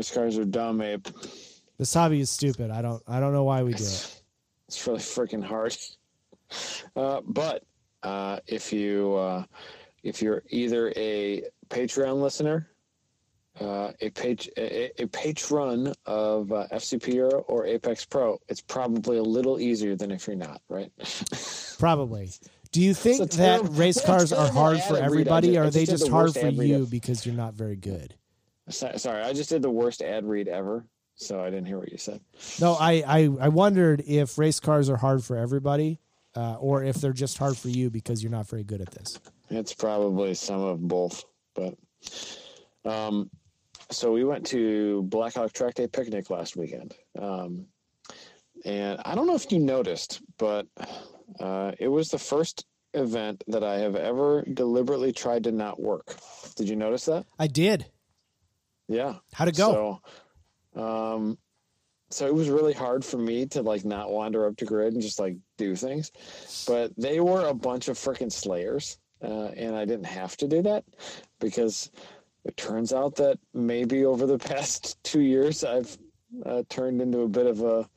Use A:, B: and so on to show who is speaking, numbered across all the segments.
A: Race cars are dumb, Abe.
B: This hobby is stupid. I don't. I don't know why we do it.
A: It's really freaking hard. Uh, but uh, if you uh, if you're either a Patreon listener, uh, a page a, a patron of uh, FCP Euro or Apex Pro, it's probably a little easier than if you're not, right?
B: Probably. Do you think
A: a
B: that race cars are hard for everybody, or are they
A: just
B: hard for you because you're not very good?
A: So- Sorry, I just did the worst ad read ever, so I didn't hear what you said.
B: No, I, I, I wondered if race cars are hard for everybody, uh, or if they're just hard for you because you're not very good at this.
A: It's probably some of both, but um, so we went to Blackhawk Track Day picnic last weekend, um, and I don't know if you noticed, but uh, it was the first event that I have ever deliberately tried to not work. Did you notice that?
B: I did.
A: Yeah.
B: How'd it go?
A: So, um, so it was really hard for me to like not wander up to grid and just like do things, but they were a bunch of freaking slayers, uh, and I didn't have to do that because it turns out that maybe over the past two years I've uh, turned into a bit of a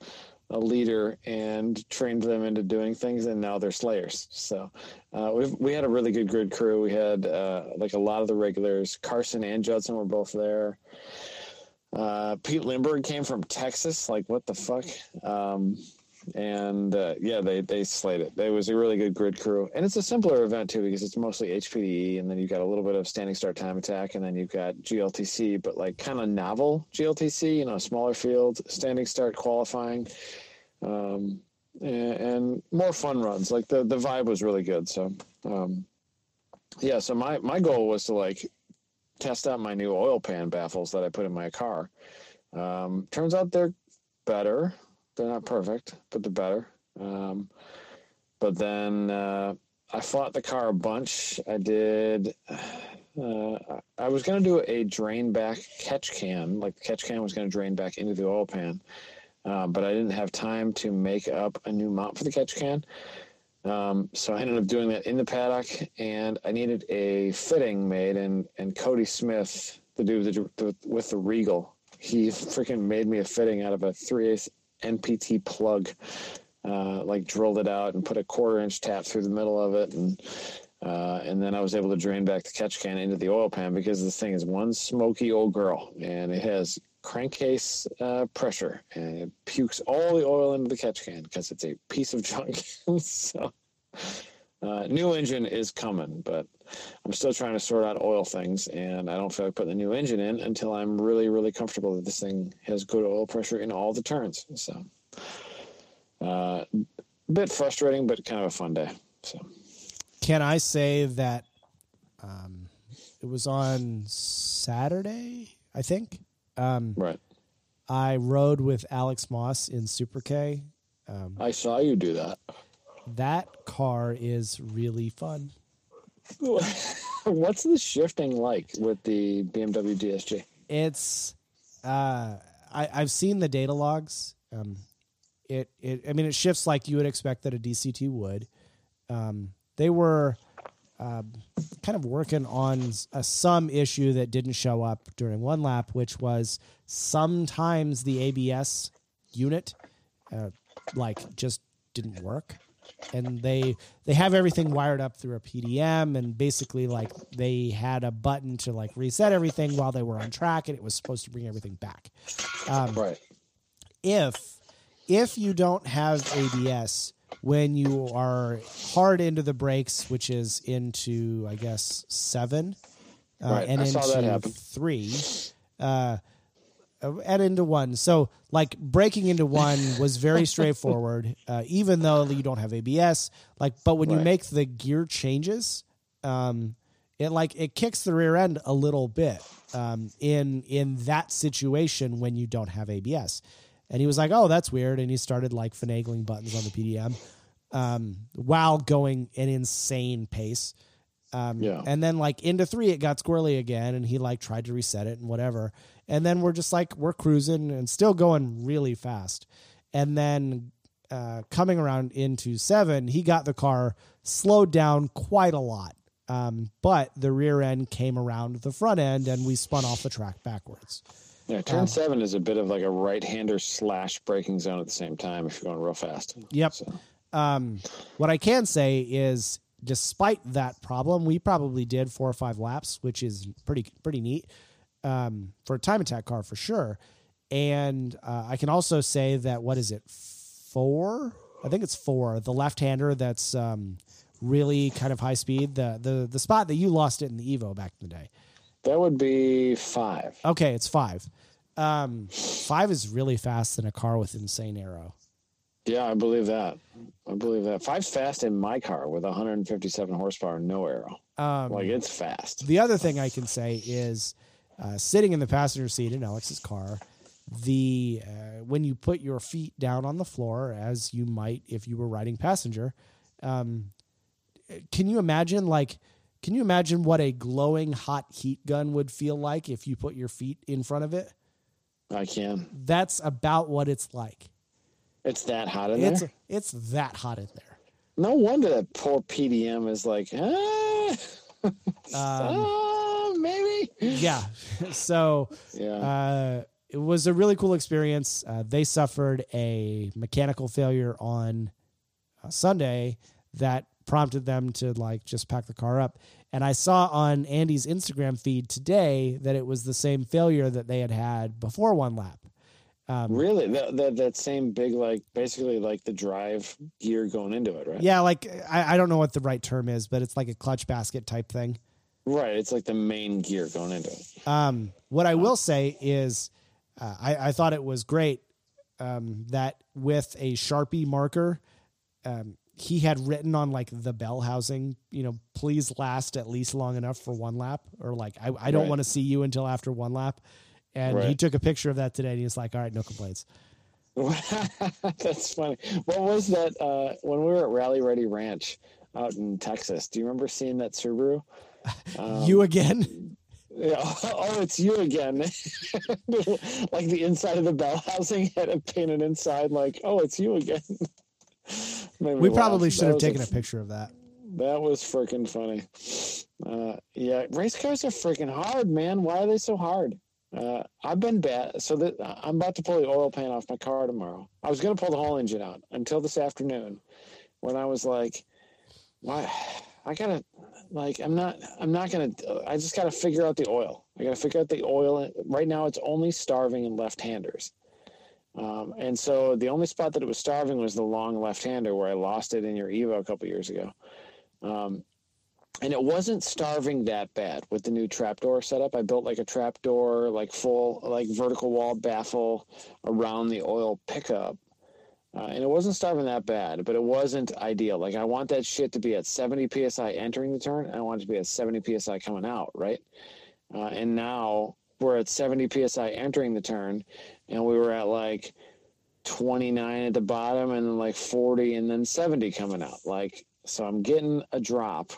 A: a leader and trained them into doing things, and now they're slayers. So uh, we we had a really good grid crew. We had uh, like a lot of the regulars. Carson and Judson were both there. Uh, Pete Lindbergh came from Texas. Like what the fuck? Um, and uh, yeah, they they slayed it. It was a really good grid crew, and it's a simpler event too because it's mostly HPDE, and then you've got a little bit of standing start time attack, and then you've got GLTC, but like kind of novel GLTC, you know, smaller field, standing start qualifying, um, and, and more fun runs. Like the the vibe was really good. So um, yeah, so my my goal was to like test out my new oil pan baffles that I put in my car. Um, turns out they're better. They're not perfect, but they're better. Um, but then uh, I fought the car a bunch. I did. Uh, I was going to do a drain back catch can, like the catch can was going to drain back into the oil pan, uh, but I didn't have time to make up a new mount for the catch can. Um, so I ended up doing that in the paddock, and I needed a fitting made. And and Cody Smith, the dude with the, with the Regal, he freaking made me a fitting out of a three eighths NPT plug. Uh, like drilled it out and put a quarter inch tap through the middle of it, and uh, and then I was able to drain back the catch can into the oil pan because this thing is one smoky old girl, and it has crankcase uh, pressure, and it pukes all the oil into the catch can because it's a piece of junk. so, uh, new engine is coming, but I'm still trying to sort out oil things, and I don't feel like putting the new engine in until I'm really, really comfortable that this thing has good oil pressure in all the turns. So, uh, a bit frustrating, but kind of a fun day. So,
B: Can I say that um, it was on Saturday? I think um,
A: right.
B: I rode with Alex Moss in Super K. Um,
A: I saw you do that.
B: that car is really fun.
A: What's the shifting like with the BMW DSG?
B: It's uh, I, I've seen the data logs. Um, it it I mean it shifts like you would expect that a DCT would. Um, they were um, kind of working on a, some issue that didn't show up during one lap, which was sometimes the ABS unit uh, like just didn't work and they they have everything wired up through a PDM and basically like they had a button to like reset everything while they were on track and it was supposed to bring everything back. Um,
A: Right.
B: if if you don't have ABS when you are hard into the brakes, which is into I guess seven, uh,
A: Right,
B: and
A: I
B: into three, uh, and into one. So like braking into one was very straightforward, uh, even though you don't have ABS. Like, but when you make the gear changes, um, it like it kicks the rear end a little bit um, in in that situation when you don't have ABS. And he was like, "Oh, that's weird," and he started like finagling buttons on the PDM um, while going an insane pace. Um,
A: Yeah.
B: And then like into three, it got squirrely again, and he like tried to reset it and whatever. And then we're just like we're cruising and still going really fast. And then uh, coming around into seven, he got the car slowed down quite a lot. Um, but the rear end came around the front end, and we spun off the track backwards.
A: Yeah, turn
B: Um,
A: seven is a bit of like a right-hander slash braking zone at the same time if you're going real fast.
B: Yep.
A: So,
B: Um, what I can say is, despite that problem, we probably did four or five laps, which is pretty pretty neat um, for a time attack car for sure. And uh, I can also say that what is it four? I think it's four. The left hander that's um, really kind of high speed. The the the spot that you lost it in the Evo back in the day.
A: That would be five.
B: Okay, it's five. Um, five is really fast in a car with insane aero.
A: Yeah, I believe that. I believe that. Five's fast in my car with 157 horsepower, no aero.
B: Um,
A: Like it's fast.
B: The other thing I can say is uh, sitting in the passenger seat in Alex's car. The uh, when you put your feet down on the floor, as you might if you were riding passenger, um, can you imagine like can you imagine what a glowing hot heat gun would feel like if you put your feet in front of it?
A: I can.
B: That's about what it's like.
A: It's that hot in
B: It's
A: there.
B: it's that hot in there.
A: No wonder that poor PDM is like, ah,
B: Um,
A: ah, maybe.
B: yeah. so
A: Yeah.
B: uh, it was a really cool experience. Uh, they suffered a mechanical failure on uh, Sunday that prompted them to like just pack the car up. And I saw on Andy's Instagram feed today that it was the same failure that they had had before one lap. Um,
A: really? That, that that same big like basically like the drive gear going into it, right?
B: yeah, like I, I don't know what the right term is, but it's like a clutch basket type thing.
A: Right. It's like the main gear going into it.
B: Um, what I will say is, uh, I, I thought it was great um, that with a Sharpie marker, um, he had written on like the bell housing, you know, please last at least long enough for one lap, or like I, I don't
A: Right.
B: want to see you until after one lap. And he took a picture of that today, and he's like, "All right, no complaints."
A: That's funny. What was that uh, when we were at Rally Ready Ranch out in Texas? Do you remember seeing that Subaru? Um,
B: you again?
A: Yeah, oh, it's you again. like the inside of the bell housing had a painted inside, like, oh, it's you again.
B: We
A: laugh.
B: probably
A: That
B: should have taken a
A: f-
B: picture of that.
A: That was freaking funny. Uh, yeah, race cars are freaking hard, man. Why are they so hard? Uh, I've been bad. So that I'm about to pull the oil pan off my car tomorrow. I was going to pull the whole engine out until this afternoon when I was like, why? I gotta like I'm not I'm not gonna I just gotta figure out the oil. I gotta figure out the oil. Right now it's only starving in left-handers. Um, and so the only spot that it was starving was the long left-hander where I lost it in your Evo a couple years ago. Um, and it wasn't starving that bad with the new trapdoor setup. I built like a trapdoor, like full, like vertical wall baffle around the oil pickup. Uh, and it wasn't starving that bad, but it wasn't ideal. Like I want that shit to be at 70 psi entering the turn, I want it to be at 70 psi coming out, right? Uh, and now we're at 70 psi entering the turn, and we were at like 29 at the bottom, and then like 40, and then 70 coming out. Like so, I'm getting a drop,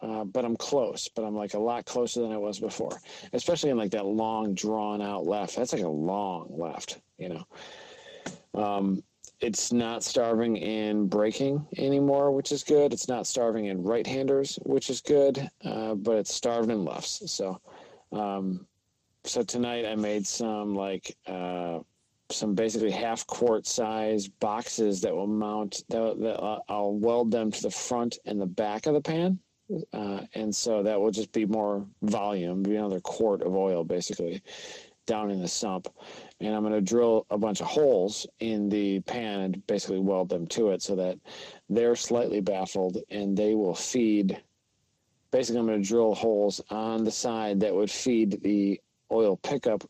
A: uh, but I'm close. But I'm like a lot closer than I was before, especially in like that long drawn out left. That's like a long left, you know. Um, it's not starving in braking anymore, which is good. It's not starving in right-handers, which is good, uh, but it's starved in lefts. So, um, so tonight I made some like uh, some basically half quart size boxes that will mount. That, that uh, I'll weld them to the front and the back of the pan, uh, and so that will just be more volume, be another quart of oil basically down in the sump and I'm going to drill a bunch of holes in the pan and basically weld them to it so that they're slightly baffled and they will feed. Basically, I'm going to drill holes on the side that would feed the oil pickup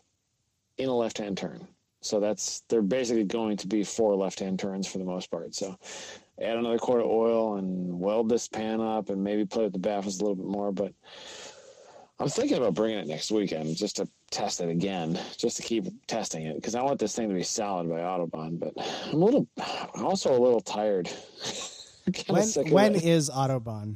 A: in a left hand turn. So that's they're basically going to be four left hand turns for the most part. So add another quart of oil and weld this pan up and maybe play with the baffles a little bit more. But I'm thinking about bringing it next weekend just to test it again, just to keep testing it because I want this thing to be solid by Autobahn. But I'm a little, I'm also a little tired.
B: When when Autobahn?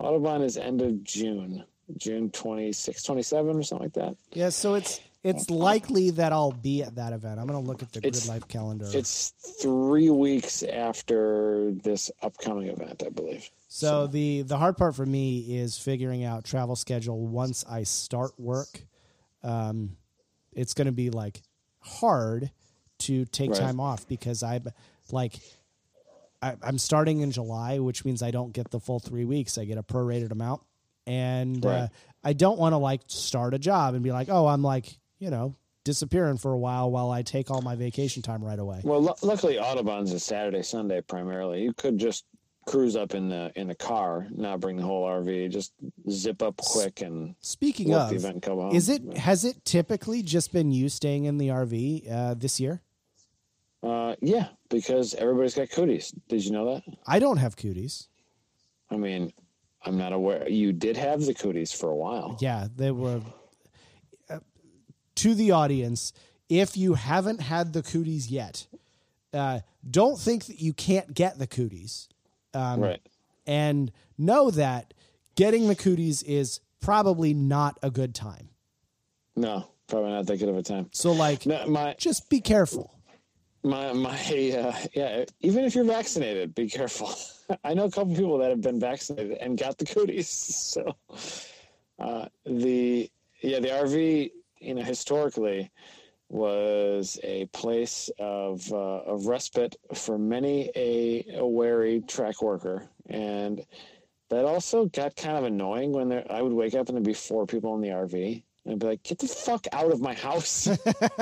A: Autobahn is end of June, June 26, 27 or something like that.
B: Yeah, so it's it's likely that I'll be at that event. I'm gonna look at the
A: It's-
B: Grid Life calendar.
A: It's three weeks after this upcoming event, I believe.
B: So the the hard part for me is figuring out travel schedule once I start work. Um, it's going to be like hard to take
A: Right.
B: time off because I'm like I, I'm starting in July, which means I don't get the full three weeks. I get a prorated amount, and uh, I don't want to like start a job and be like, oh, I'm like you know disappearing for a while while I take all my vacation time right away.
A: Well, lu luckily Autobahn's is Saturday, Sunday primarily. You could just cruise up in the in the car, not bring the whole RV, just zip up quick and
B: Speaking of,
A: the event come home.
B: is it has it typically just been you staying in the RV uh, this year?
A: Uh, yeah, because everybody's got cooties. Did you know that?
B: I don't have cooties.
A: I mean, I'm not aware. You did have the cooties for a while.
B: Yeah, they were. Uh, to the audience, if you haven't had the cooties yet, uh, don't think that you can't get the cooties, um,
A: Right.
B: and know that getting the cooties is probably not a good time.
A: No, probably not that good of a time.
B: So, like,
A: No, my
B: just be careful.
A: My my uh, yeah. Even if you're vaccinated, be careful. I know a couple people that have been vaccinated and got the cooties. So uh, the yeah the RV you know historically was a place of uh, of respite for many a, a wary track worker and that also got kind of annoying when there I would wake up and there'd be four people in the RV and I'd be like get the fuck out of my house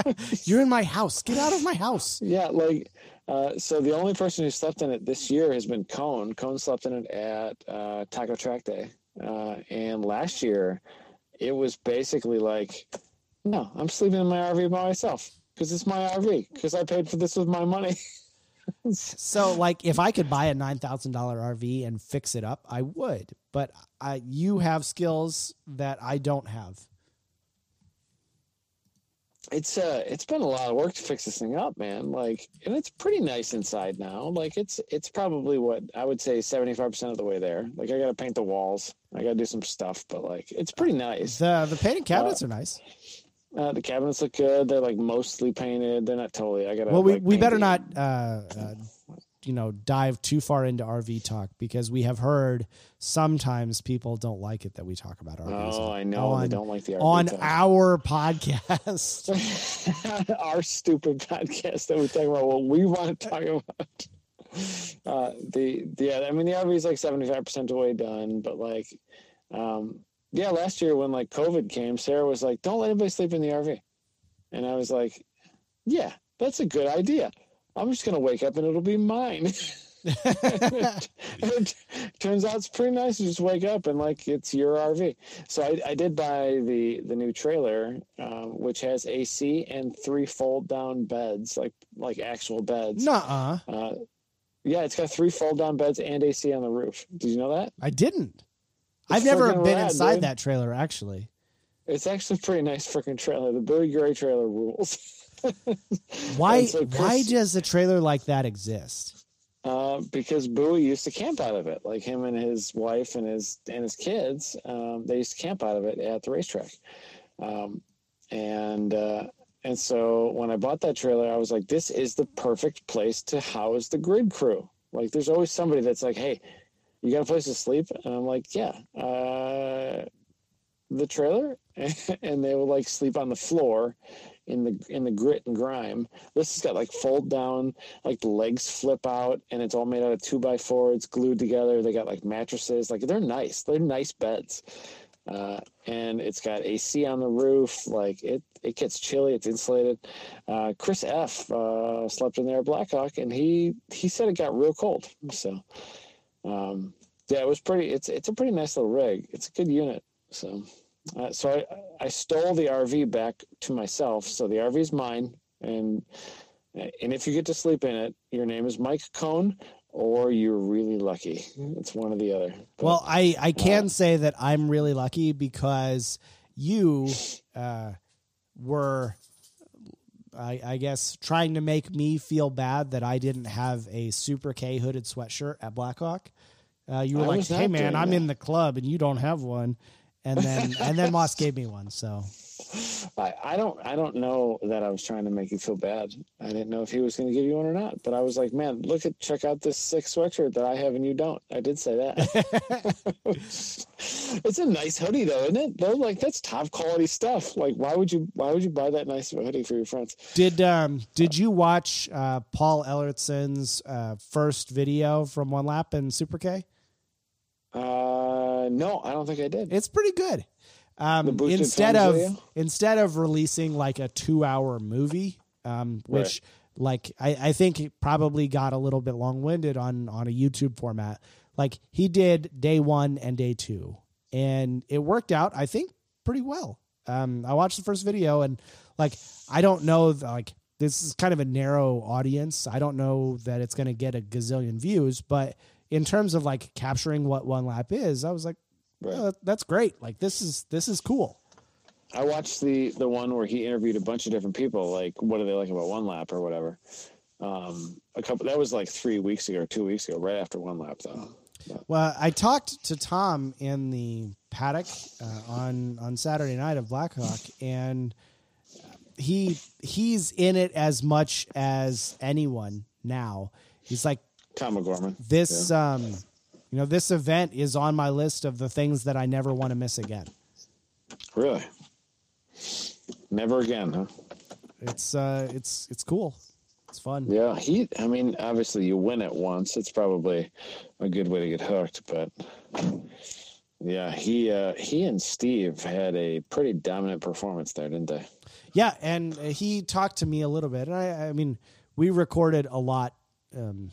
B: You're in my house. Get out of my house.
A: Yeah, like uh, so the only person who slept in it this year has been Cone. Cone slept in it at uh, Taco Track Day, uh, and last year it was basically like, no, I'm sleeping in my RV by myself because it's my RV because I paid for this with my money.
B: So, like, if I could buy a nine thousand dollar RV and fix it up, I would. But I, you have skills that I don't have.
A: It's uh it's been a lot of work to fix this thing up man. Like and it's pretty nice inside now. Like it's it's probably what i would say 75% of the way there. Like i gotta paint the walls. I gotta do some stuff but like it's pretty nice.
B: The The painted cabinets are nice.
A: uh, the cabinets look good. They're like mostly painted. They're not totally i gotta
B: Well, we,
A: like,
B: we better not, uh, uh, you know, dive too far into RV talk because we have heard sometimes people don't like it that we talk about RVs.
A: oh i know
B: on,
A: they don't like the RV
B: on
A: talk.
B: our podcast.
A: our stupid podcast that we talk about what we want to talk about. Uh, the, the yeah, I mean the RV is like seventy five percent of the way done, but like, um, yeah, last year when like COVID came, Sarah was like, "Don't let anybody sleep in the RV," and I was like, "Yeah, that's a good idea. I'm just gonna wake up and it'll be mine." it turns out it's pretty nice to just wake up and like it's your RV. So I, I did buy the the new trailer, um, which has AC and three fold down beds, like like actual beds.
B: Nuh-uh.
A: Uh, yeah, it's got three fold down beds and AC on the roof. Did you know that?
B: I didn't.
A: It's
B: I've never been
A: rad,
B: inside
A: dude.
B: that trailer, actually.
A: It's actually a pretty nice freaking trailer. The Billy Gray trailer rules.
B: Why?
A: So
B: why does a trailer like that exist?
A: uh, because Bowie used to camp out of it, like him and his wife and his and his kids. Um, they used to camp out of it at the racetrack, um, and uh, and so when I bought that trailer, I was like, this is the perfect place to house the grid crew. Like, there's always somebody that's like, hey, you got a place to sleep, and I'm like, yeah. Uh, the trailer, and they will like sleep on the floor in the in the grit and grime. This has got like fold down, like the legs flip out, and it's all made out of two by four. It's glued together. They got like mattresses. Like they're nice. They're nice beds. Uh, and it's got AC on the roof. Like it, it gets chilly. It's insulated. Uh, Chris F uh, slept in there at Blackhawk, and he he said it got real cold. So, um, yeah, it was pretty. It's it's a pretty nice little rig. It's a good unit. So, uh, so I I stole the RV back to myself. So the RV is mine, and and if you get to sleep in it, your name is Mike Cohn, or you're really lucky. It's one or the other. But-
B: Well, I I can say that I'm really lucky because you uh, were, I, I guess, trying to make me feel bad that I didn't have a Super K hooded sweatshirt at Blackhawk. Uh, you were
A: I
B: like, "Hey, man, I'm
A: that.
B: in the club and you don't have one," and then and then Moss gave me one. So
A: I, I don't I don't know that I was trying to make you feel bad. I didn't know if he was going to give you one or not. But I was like, man, look at check out this sick sweatshirt that I have and you don't. I did say that. it's a nice hoodie though, isn't it? Though like that's top quality stuff. Like why would you why would you buy that nice hoodie for your friends?
B: did um did you watch uh, Paul Ellertson's uh, first video from One Lap and Super K?
A: Uh, no, I don't think I did.
B: It's pretty good. Um, instead of
A: video?
B: instead of releasing like a two hour movie, um, which like I, I think it probably got a little bit long winded on on a YouTube format. Like he did day one and day two, and it worked out. I think pretty well. Um, I watched the first video and like I don't know like this is kind of a narrow audience. I don't know that it's going to get a gazillion views, but in terms of like capturing what one lap is, I was like. "Oh, that's great. Like this is this is cool.
A: I watched the the one where he interviewed a bunch of different people, like what do they like about one lap or whatever. Um, a couple that was like three weeks ago or two weeks ago, right after one lap though.
B: Well, I talked to Tom in the paddock uh, on on Saturday night of Blackhawk, and he he's in it as much as anyone now. He's like
A: Tom McGorman.
B: this, um, you know, this event is on my list of the things that I never want to miss again.
A: Really? Never again, huh?
B: It's uh, it's it's cool. It's fun.
A: Yeah, he. I mean, obviously, you win it once. It's probably a good way to get hooked. But yeah, he uh, he and Steve had a pretty dominant performance there, didn't they?
B: Yeah, and he talked to me a little bit. And I, I mean, we recorded a lot um,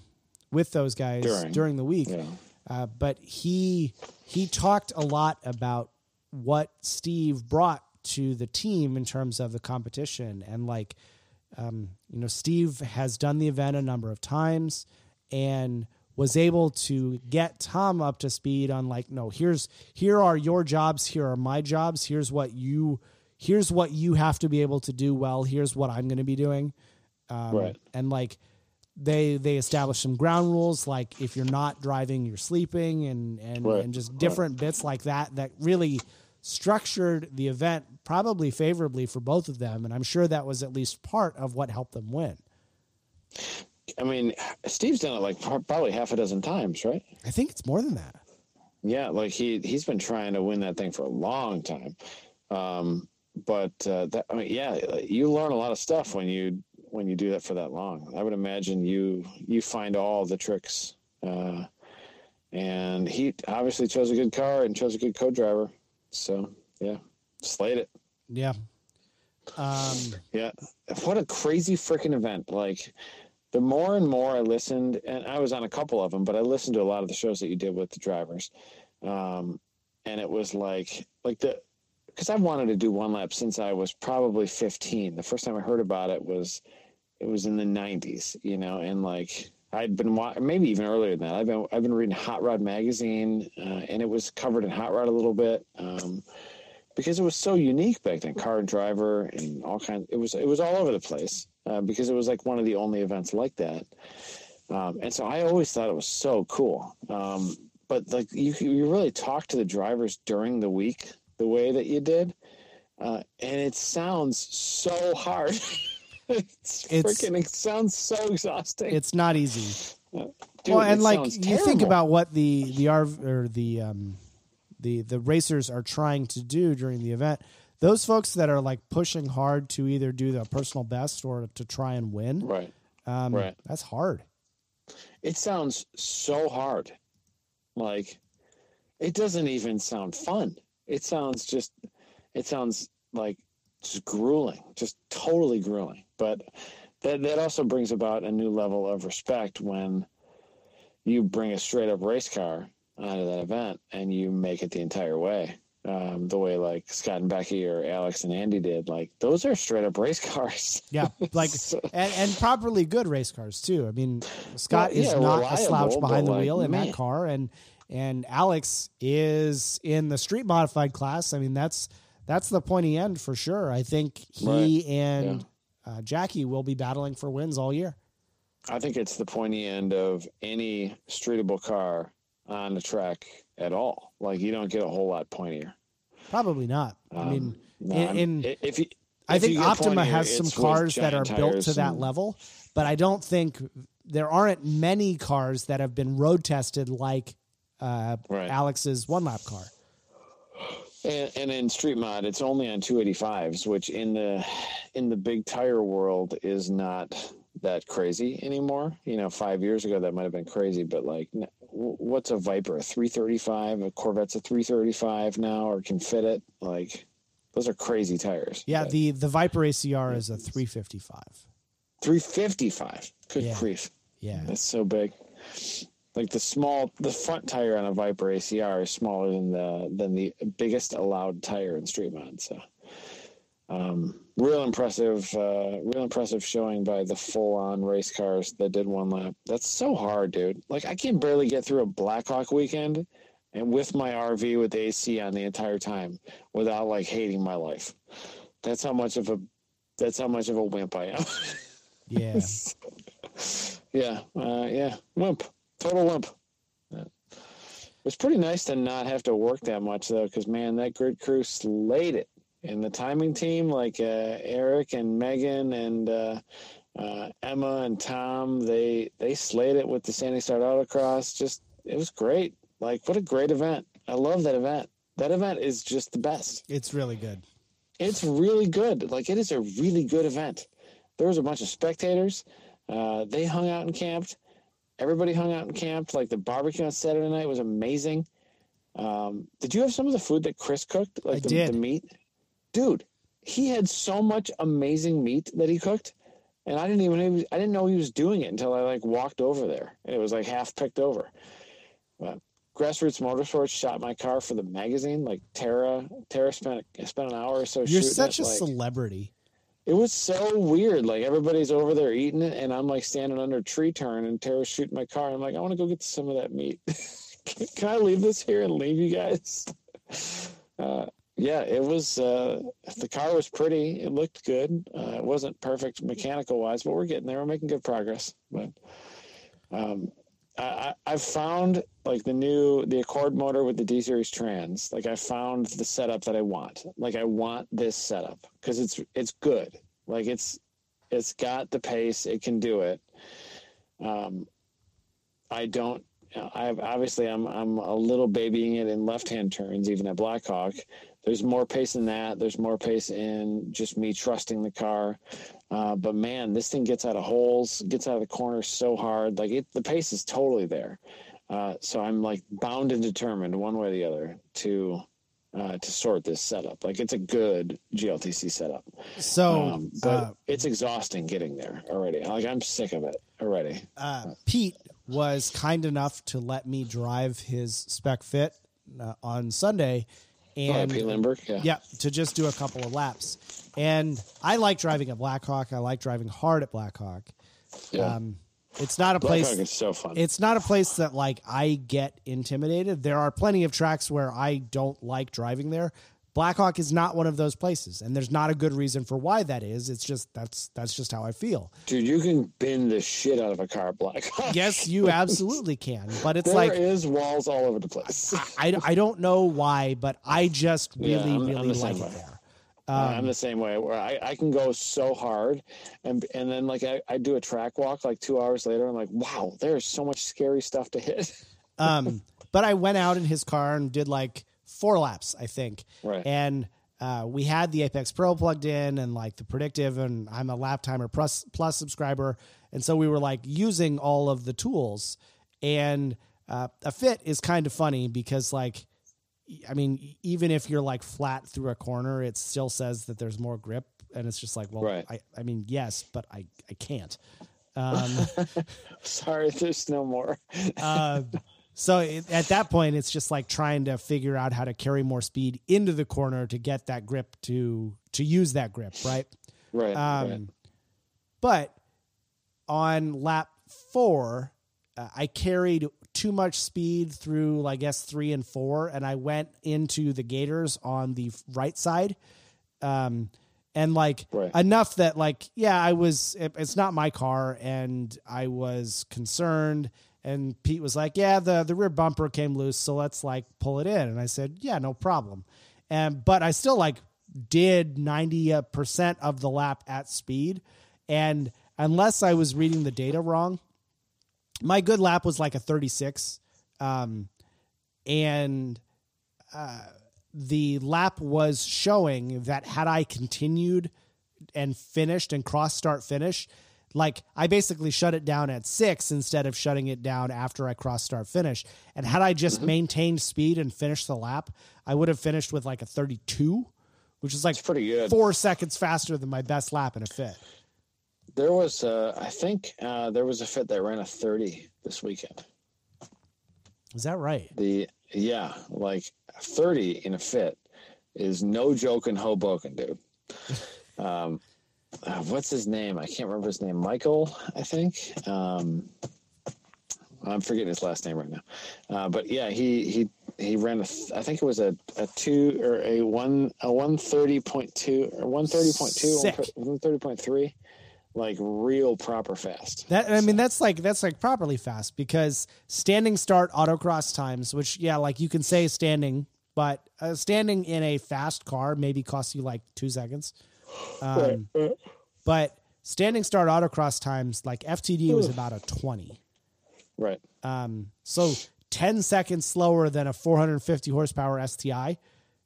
B: with those guys during,
A: During.
B: the week,
A: Yeah.
B: uh, but he he talked a lot about what Steve brought to the team in terms of the competition and like um, you know Steve has done the event a number of times and was able to get Tom up to speed on like no here's here are your jobs here are my jobs here's what you here's what you have to be able to do well here's what I'm going to be doing um,
A: Right.
B: and like they they established some ground rules like if you're not driving you're sleeping and and,
A: Right.
B: and just different bits like that that really structured the event probably favorably for both of them and i'm sure that was at least part of what helped them win
A: I mean, Steve's done it like probably half a dozen times, right?
B: i think it's more than that
A: Yeah, like he he's been trying to win that thing for a long time. Um, but uh, that I mean, yeah, you learn a lot of stuff when you when you do that for that long. I would imagine you you find all the tricks. Uh, and he obviously chose a good car and chose a good co-driver. So yeah, slayed it.
B: yeah um
A: Yeah. What a crazy freaking event. Like the more and more I listened, and I was on a couple of them, but I listened to a lot of the shows that you did with the drivers. Um, and it was like, like the, because I've wanted to do one lap since I was probably 15. The first time I heard about it was, it was in the 90s, you know, and like I'd been maybe even earlier than that. I've been I've been reading Hot Rod magazine, uh, and it was covered in Hot Rod a little bit. Um, because it was so unique back then car and driver and all kinds it was it was all over the place uh, because it was like one of the only events like that um, and so i always thought it was so cool um, but like you you really talk to the drivers during the week the way that you did uh, and it sounds so hard it's,
B: It's-
A: freaking it sounds so exhausting
B: it's not easy
A: Dude,
B: well and like you think about what the the RV or the um the the racers are trying to do during the event those folks that are like pushing hard to either do the personal best or to try and win
A: right
B: um
A: Right.
B: that's hard
A: it sounds so hard. Like it doesn't even sound fun. It sounds just it sounds like just grueling, just totally grueling. But that that also brings about a new level of respect when you bring a straight up race car onto that event and you make it the entire way. Um, the way like Scott and Becky or Alex and Andy did, like those are straight up race cars.
B: Yeah, like
A: So-
B: and, and properly good race cars too. I mean, Scott
A: Well,
B: is
A: yeah,
B: not a slouch behind the
A: like,
B: wheel in
A: man.
B: that car, and and Alex is in the street modified class. I mean, that's that's the pointy end for sure. I think he and uh, Jackie will be battling for wins all year.
A: I think it's the pointy end of any streetable car on the track at all. Like you don't get a whole lot pointier.
B: Probably not. I mean,
A: Um, No,
B: in, in
A: i- if you,
B: I think Optima has some cars that are built to that
A: and-
B: level, but I don't think there aren't many cars that have been road tested like uh,
A: Right.
B: Alex's one lap car.
A: And, and in street mod, it's only on 285s, which in the in the big tire world is not that crazy anymore. You know, five years ago that might have been crazy, but like, what's a Viper? A 335? A Corvette's a 335 now, or can fit it? Like, those are crazy tires.
B: Yeah,
A: But
B: the the Viper ACR is a 355.
A: 355. Good
B: Yeah.
A: grief,
B: Yeah.
A: that's so big. Like the small, the front tire on a Viper ACR is smaller than the than the biggest allowed tire in street mod. So, um, real impressive, uh, real impressive showing by the full on race cars that did one lap. That's so hard, dude. Like I can barely get through a Blackhawk weekend, and with my RV with AC on the entire time without like hating my life. That's how much of a that's how much of a wimp I am.
B: Yeah.
A: Yeah, uh, yeah, wimp, total wimp. Yeah. It was pretty nice to not have to work that much though, because man, that grid crew slayed it. And the timing team, like uh, Eric and Megan and uh, uh, Emma and Tom, they they slayed it with the Standing Start Autocross. Just it was great. Like what a great event. I love that event. That event is just the best.
B: It's really good.
A: It's really good. Like it is a really good event. There was a bunch of spectators. Uh, they hung out and camped. Everybody hung out and camped. Like the barbecue on Saturday night was amazing. Um, did you have some of the food that Chris cooked? Like
B: I
A: the,
B: did.
A: the meat, dude. He had so much amazing meat that he cooked, and I didn't even was, I didn't know he was doing it until I like walked over there. And It was like half picked over. But Grassroots Motorsports shot my car for the magazine. Like Tara, Tara spent spent an hour or so.
B: You're
A: shooting
B: such a
A: like,
B: celebrity.
A: It was so weird. Like everybody's over there eating it, and I'm like standing under a tree turn, and Tara's shooting my car. I'm like, I want to go get some of that meat. can, I leave this here and leave you guys? Uh, yeah, it was. Uh, the car was pretty. It looked good. Uh, it wasn't perfect mechanical wise, but we're getting there. We're making good progress. But um, I, I've found like the new the Accord motor with the D series trans. Like I found the setup that I want. Like I want this setup because it's it's good. Like it's it's got the pace. It can do it. Um, I don't. I've obviously I'm I'm a little babying it in left hand turns even at Blackhawk. There's more pace in that. There's more pace in just me trusting the car. Uh, but man, this thing gets out of holes, gets out of the corners so hard. Like it, the pace is totally there. Uh, so I'm like bound and determined, one way or the other, to uh, to sort this setup. Like it's a good GLTC setup,
B: So,
A: um, but
B: uh,
A: it's exhausting getting there already. Like I'm sick of it already.
B: uh, Pete was kind enough to let me drive his spec fit uh, on Sunday, and
A: Lindbergh, yeah.
B: yeah, to just do a couple of laps. And I like driving at Blackhawk. I like driving hard at Blackhawk.
A: yeah.
B: Um, it's not a place.
A: Blackhawk is so fun.
B: It's not a place that like I get intimidated. There are plenty of tracks where I don't like driving there. Blackhawk is not one of those places, and there's not a good reason for why that is. It's just that's that's just how I feel.
A: Dude, you can bend the shit out of a car, Blackhawk.
B: Yes, you absolutely can, but it's
A: There
B: like there is
A: walls all over the place.
B: I, I don't know why, but I just
A: Yeah,
B: really
A: I'm- I'm
B: really
A: the same
B: like it there.
A: Uh, I'm the same way where I, I can go so hard and and then like I, I do a track walk like two hours later I'm like wow there's so much scary stuff to hit
B: Um, but I went out in his car and did like four laps, I think.
A: Right.
B: And uh, we had the Apex Pro plugged in and like the predictive, and I'm a lap timer plus plus subscriber, and so we were like using all of the tools. And uh, a fit is kind of funny because like, I mean, even if you're like flat through a corner, it still says that there's more grip, and it's just like, well,
A: Right.
B: I, I mean, yes, but I I can't. Um,
A: sorry there's no more
B: uh, so it, at that point, it's just like trying to figure out how to carry more speed into the corner to get that grip to to use that grip, right?
A: right,
B: Um,
A: right.
B: But on lap four, uh, I carried too much speed through, I guess, three and four, and I went into the Gators on the right side. Um, and like
A: Right.
B: enough that like yeah i was it, it's not my car and i was concerned and pete was like yeah the the rear bumper came loose so let's like pull it in. And i said yeah no problem. And but I still like did ninety percent of the lap at speed, and unless I was reading the data wrong, my good lap was like a thirty six, um, and uh, the lap was showing that had I continued and finished and cross start finish, like I basically shut it down at six instead of shutting it down after I cross start finish. And had I just maintained speed and finished the lap, I would have finished with like a 32, which is like
A: It's pretty good.
B: four seconds faster than my best lap in a fit.
A: There was, uh, I think, uh, there was a fit that ran a 30 this weekend.
B: Is that right?
A: The yeah, like 30 in a fit is no joke in Hoboken, dude. Um, uh, what's his name? I can't remember his name. Michael, I think. Um, I'm forgetting his last name right now. Uh, but yeah, he he he ran a. th- I think it was a, a two or a one a one thirty point two or one thirty point two one thirty point three, like real proper fast.
B: That I mean, that's like that's like properly fast because standing start autocross times, which yeah, like you can say standing, but uh, standing in a fast car maybe costs you like two seconds. Um, but standing start autocross times, like FTD was about a twenty.
A: Right.
B: Um, so 10 seconds slower than a 450 horsepower STI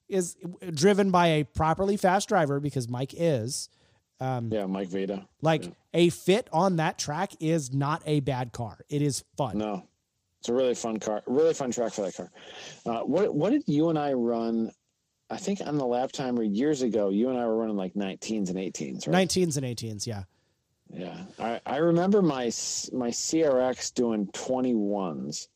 B: is driven by a properly fast driver because Mike is.
A: Yeah, Mike Veda.
B: Like a fit on that track is not a bad car. It is fun.
A: No, it's a really fun car, really fun track for that car. Uh, what what did you and I run? I think on the lap timer years ago, you and I were running like 19s and 18s, right?
B: 19s and 18s, yeah.
A: Yeah, I, I remember my my CRX doing 21s,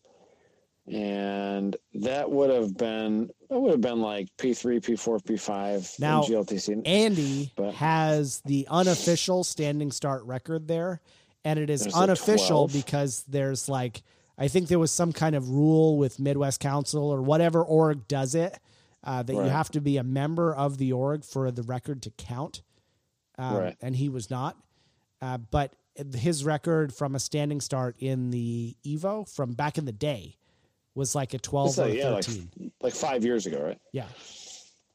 A: and that would have been that would have been like P3, P4, P5
B: Now,
A: GLTC.
B: Andy
A: But-
B: has the unofficial standing start record there, and it is unofficial
A: 12?
B: because there's like I think there was some kind of rule with Midwest Council or whatever org does it uh, that you have to be a member of the org for the record to count, um,
A: Right.
B: and he was not. Uh, but his record from a standing start in the Evo from back in the day was like a twelve
A: It's
B: or
A: like,
B: a
A: yeah,
B: thirteen.
A: like five years ago, right?
B: yeah,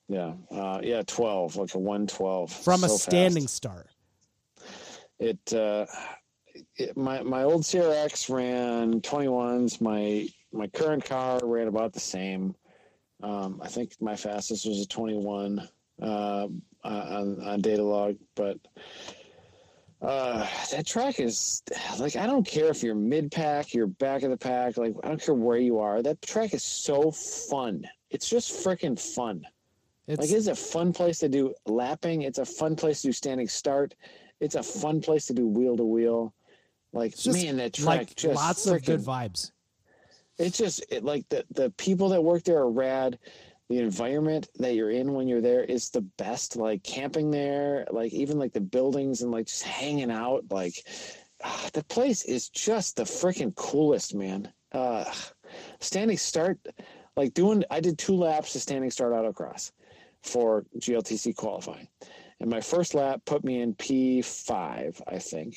A: Yeah, uh, yeah, 12, like a 112
B: from a
A: So fast.
B: standing start.
A: it uh it, my my old CRX ran 21s my my current car ran about the same um I think my fastest was a 21 uh on on data log but uh that track is like I don't care if you're mid pack you're back of the pack like I don't care where you are that track is so fun it's just freaking fun
B: It's
A: like it's a fun place to do lapping. It's a fun place to do standing start. It's a fun place to do wheel to wheel. Like man, that track
B: like
A: just
B: lots of good vibes.
A: It's just it, like the the people that work there are rad. The environment that you're in when you're there is the best. Like camping there, like even like the buildings and like just hanging out. Like ah, the place is just the freaking coolest, man. Uh, standing start, like doing. I did two laps of standing start autocross for GLTC qualifying. And my first lap put me in P5, I think,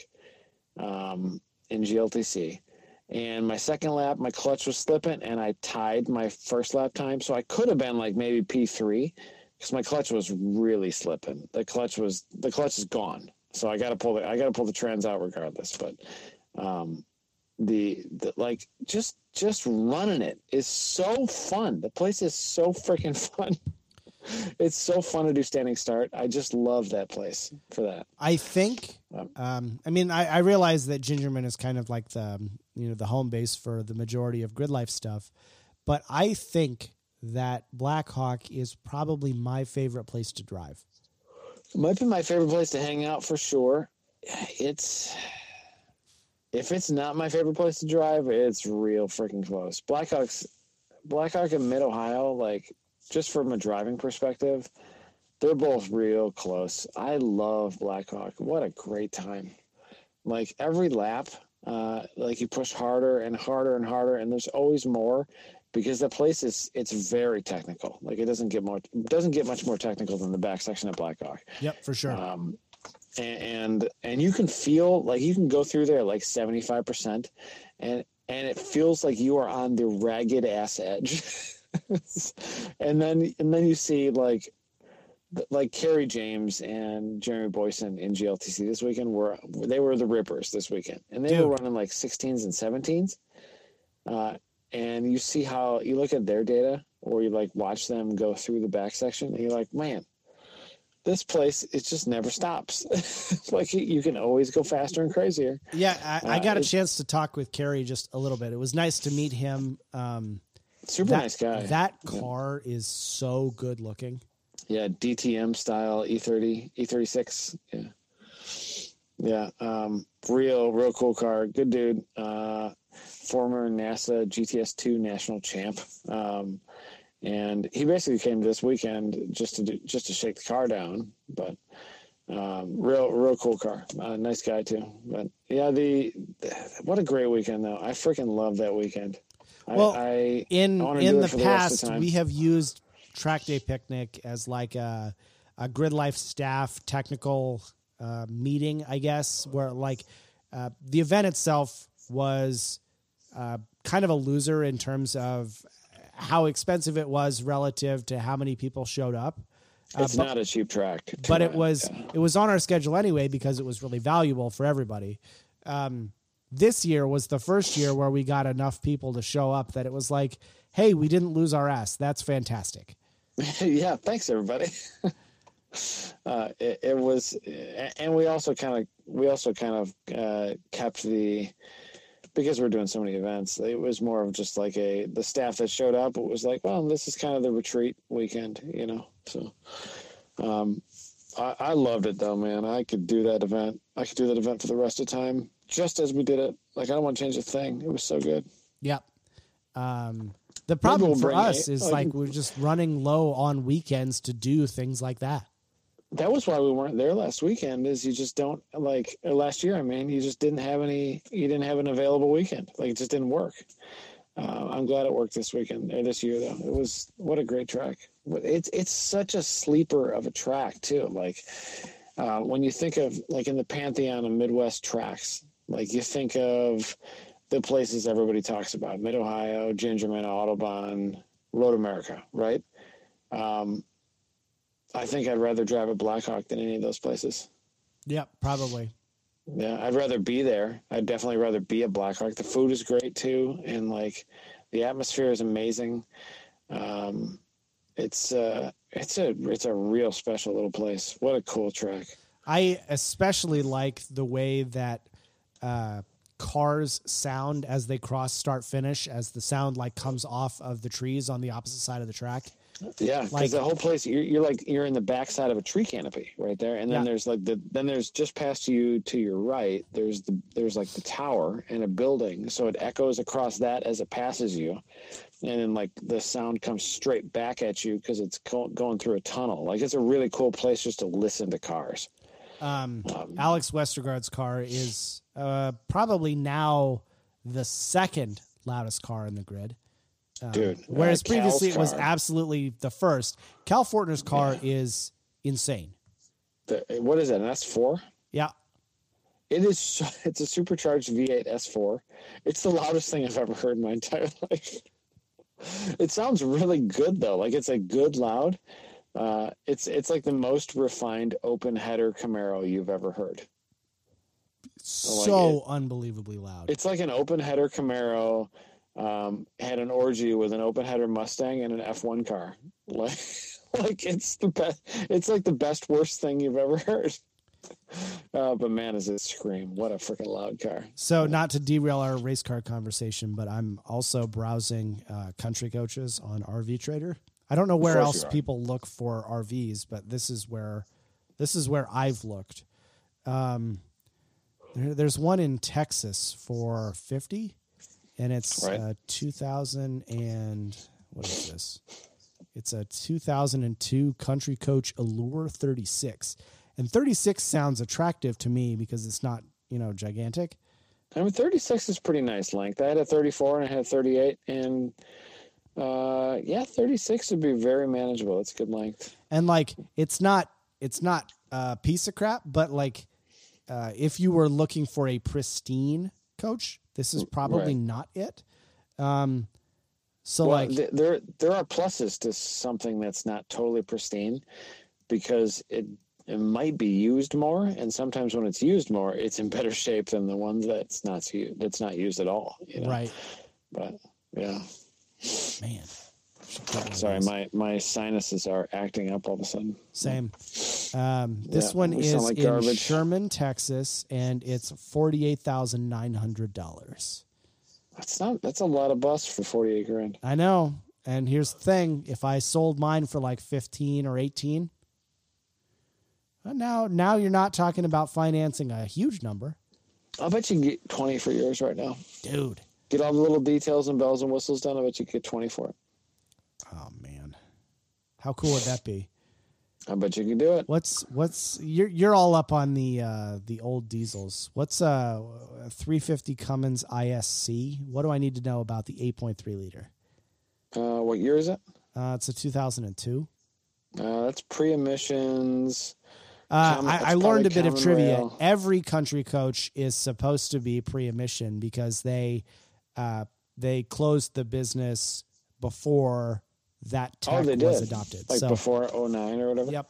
A: um, in GLTC. And my second lap, my clutch was slipping, and I tied my first lap time. So I could have been like maybe P3 because my clutch was really slipping. The clutch was the clutch is gone. So I got to pull the I got to pull the trans out regardless. But um, the, the like just just running it is so fun. The place is so freaking fun. It's so fun to do standing start. I just love that place for that.
B: I think.
A: Um,
B: Um, I mean, I, I realize that Gingerman is kind of like the um, you know the home base for the majority of grid life stuff, but I think that Blackhawk is probably my favorite place to drive.
A: Might be my favorite place to hang out for sure. It's if it's not my favorite place to drive, it's real freaking close. Blackhawks, Blackhawk and Mid Ohio, like just from a driving perspective, they're both real close. I love Blackhawk. What a great time! Like every lap, uh, like you push harder and harder and harder, and there's always more because the place is it's very technical. Like it doesn't get much doesn't get much more technical than the back section at Blackhawk
B: Yep, for sure.
A: um, and and you can feel like you can go through there like 75% and and it feels like you are on the ragged ass edge and then and then you see like like Kerry James and Jeremy Boyson in GLTC this weekend were they were the rippers this weekend, and they
B: Dude.
A: were running like 16s and 17s. Uh, and you see how you look at their data, or you like watch them go through the back section, and you're like, man, this place it just never stops. like you can always go faster and crazier.
B: Yeah, I, I
A: Uh,
B: got a chance to talk with Kerry just a little bit. It was nice to meet him. Um,
A: Super
B: that,
A: nice guy.
B: That car is so good looking.
A: Yeah, DTM style E E30, E36. Yeah. Yeah. Um, real, real cool car. Good dude. Uh, former NASA GTS2 national champ. Um, and he basically came this weekend just to do, just to shake the car down, but, um, real, real cool car. Uh, nice guy too. But yeah, the, what a great weekend though. I freaking love that weekend.
B: Well,
A: I,
B: In
A: I wanna
B: in the
A: for the
B: past,
A: the
B: we have used Track Day Picnic as like a a Grid Life staff technical uh, meeting, I guess, where like uh, the event itself was uh, kind of a loser in terms of how expensive it was relative to how many people showed up. Uh,
A: it's
B: but-
A: not a cheap track.
B: but it was
A: Yeah.
B: it was on our schedule anyway because it was really valuable for everybody. Um, this year was the first year where we got enough people to show up that it was like, hey, we didn't lose our ass. That's fantastic.
A: yeah, thanks everybody. uh, it, it was, and we also kind of we also kind of uh, kept the because we're doing so many events. It was more of just like a the staff that showed up. It was like, well, this is kind of the retreat weekend, you know. So, um, I, I loved it though, man. I could do that event. I could do that event for the rest of time, just as we did it. Like I don't want to change a thing. It was so good.
B: Yep. Um, the problem for us
A: a-
B: is
A: like-
B: like we're just running low on weekends to do things like that.
A: that was why we weren't there last weekend is you just don't like last year i mean you just didn't have any you didn't have an available weekend. Like it just didn't work. Uh, i'm glad it worked this weekend or this year though. It was what a great track. It's it's such a sleeper of a track too. Like uh, when you think of like in the pantheon of midwest tracks like you think of the places everybody talks about mid ohio gingerman autobahn road america right um, I think I'd rather drive a Blackhawk than any of those places.
B: Yep, probably.
A: Yeah, I'd rather be there. I'd definitely rather be a Blackhawk. The food is great too, and like the atmosphere is amazing. Um, it's uh, it's a it's a real special little place. What a cool track.
B: I especially like the way that uh, cars sound as they cross start finish, as the sound like comes off of the trees on the opposite side of the track.
A: Yeah, because
B: Like-
A: the whole place you're, you're like you're in the backside of a tree canopy right there, and then
B: Yeah.
A: there's like the then there's just past you to your right. There's the there's like the tower and a building, so it echoes across that as it passes you, and then like the sound comes straight back at you because it's go- going through a tunnel. Like it's a really cool place just to listen to cars.
B: Um,
A: Um,
B: Alex Westergaard's car is uh, probably now the second loudest car in the grid. Um,
A: Dude,
B: whereas
A: uh,
B: previously it was
A: car.
B: absolutely the first. Cal Fortner's car
A: Yeah.
B: is insane.
A: The, what is it? An S4?
B: Yeah,
A: It is. It's a supercharged V8 S4. It's the loudest thing I've ever heard in my entire life. It sounds really good though. Like it's a good loud. Uh, it's it's like the most refined open header Camaro you've ever heard. like
B: so unbelievably loud.
A: It's like an open header Camaro um, had an orgy with an open header Mustang and an F1 car. Like like it's the best. It's like the best worst thing you've ever heard. Uh, but man, is it scream! What a freaking loud car!
B: So, not to derail our race car conversation, but I'm also browsing uh, country coaches on RV Trader. I don't know where else people look for RVs, but this is where this is where I've looked. Um, there, there's one in Texas for fifty, and it's
A: Right.
B: uh, two thousand and what is this? It's a 2002 Country Coach Allure 36, and 36 sounds attractive to me because it's not you know gigantic.
A: I mean, 36 is pretty nice length. I had a 34 and I had a 38, and uh, yeah, 36 would be very manageable. It's good length.
B: and like it's not it's not a piece of crap but like uh, if you were looking for a pristine coach this is probably
A: Right.
B: not it um So
A: well,
B: like,
A: th- there there are pluses to something that's not totally pristine because it it might be used more, and sometimes when it's used more, it's in better shape than the ones that's not that's not used at all. You know?
B: right,
A: But yeah,
B: man. Should get one of
A: sorry, my my sinuses are acting up all of a sudden.
B: Same. Um, this
A: Yeah,
B: one is
A: like
B: in
A: garbage.
B: Sherman, Texas, and it's forty-eight thousand nine hundred dollars.
A: That's not that's a lot of bus for forty eight grand.
B: I know. And here's the thing: if I sold mine for like fifteen or eighteen, well, now now you're not talking about financing a huge number,
A: I bet you can get twenty for yours right now.
B: dude.
A: Get all the little details and bells and whistles done. I bet you could get twenty for it.
B: Oh man, how cool would that be?
A: I bet you can do it.
B: What's what's you're you're all up on the uh the old diesels. What's uh 350 Cummins ISC? What do I need to know about the 8.3 liter?
A: Uh, what year is it?
B: Uh, it's a 2002.
A: Uh, that's pre emissions.
B: Uh, I, I learned a bit of trivia.
A: rail.
B: Every country coach is supposed to be pre-emission because they uh, they closed the business before that
A: Oh,
B: tech
A: did.
B: was adopted.
A: Like
B: so,
A: before 09 or whatever.
B: yep.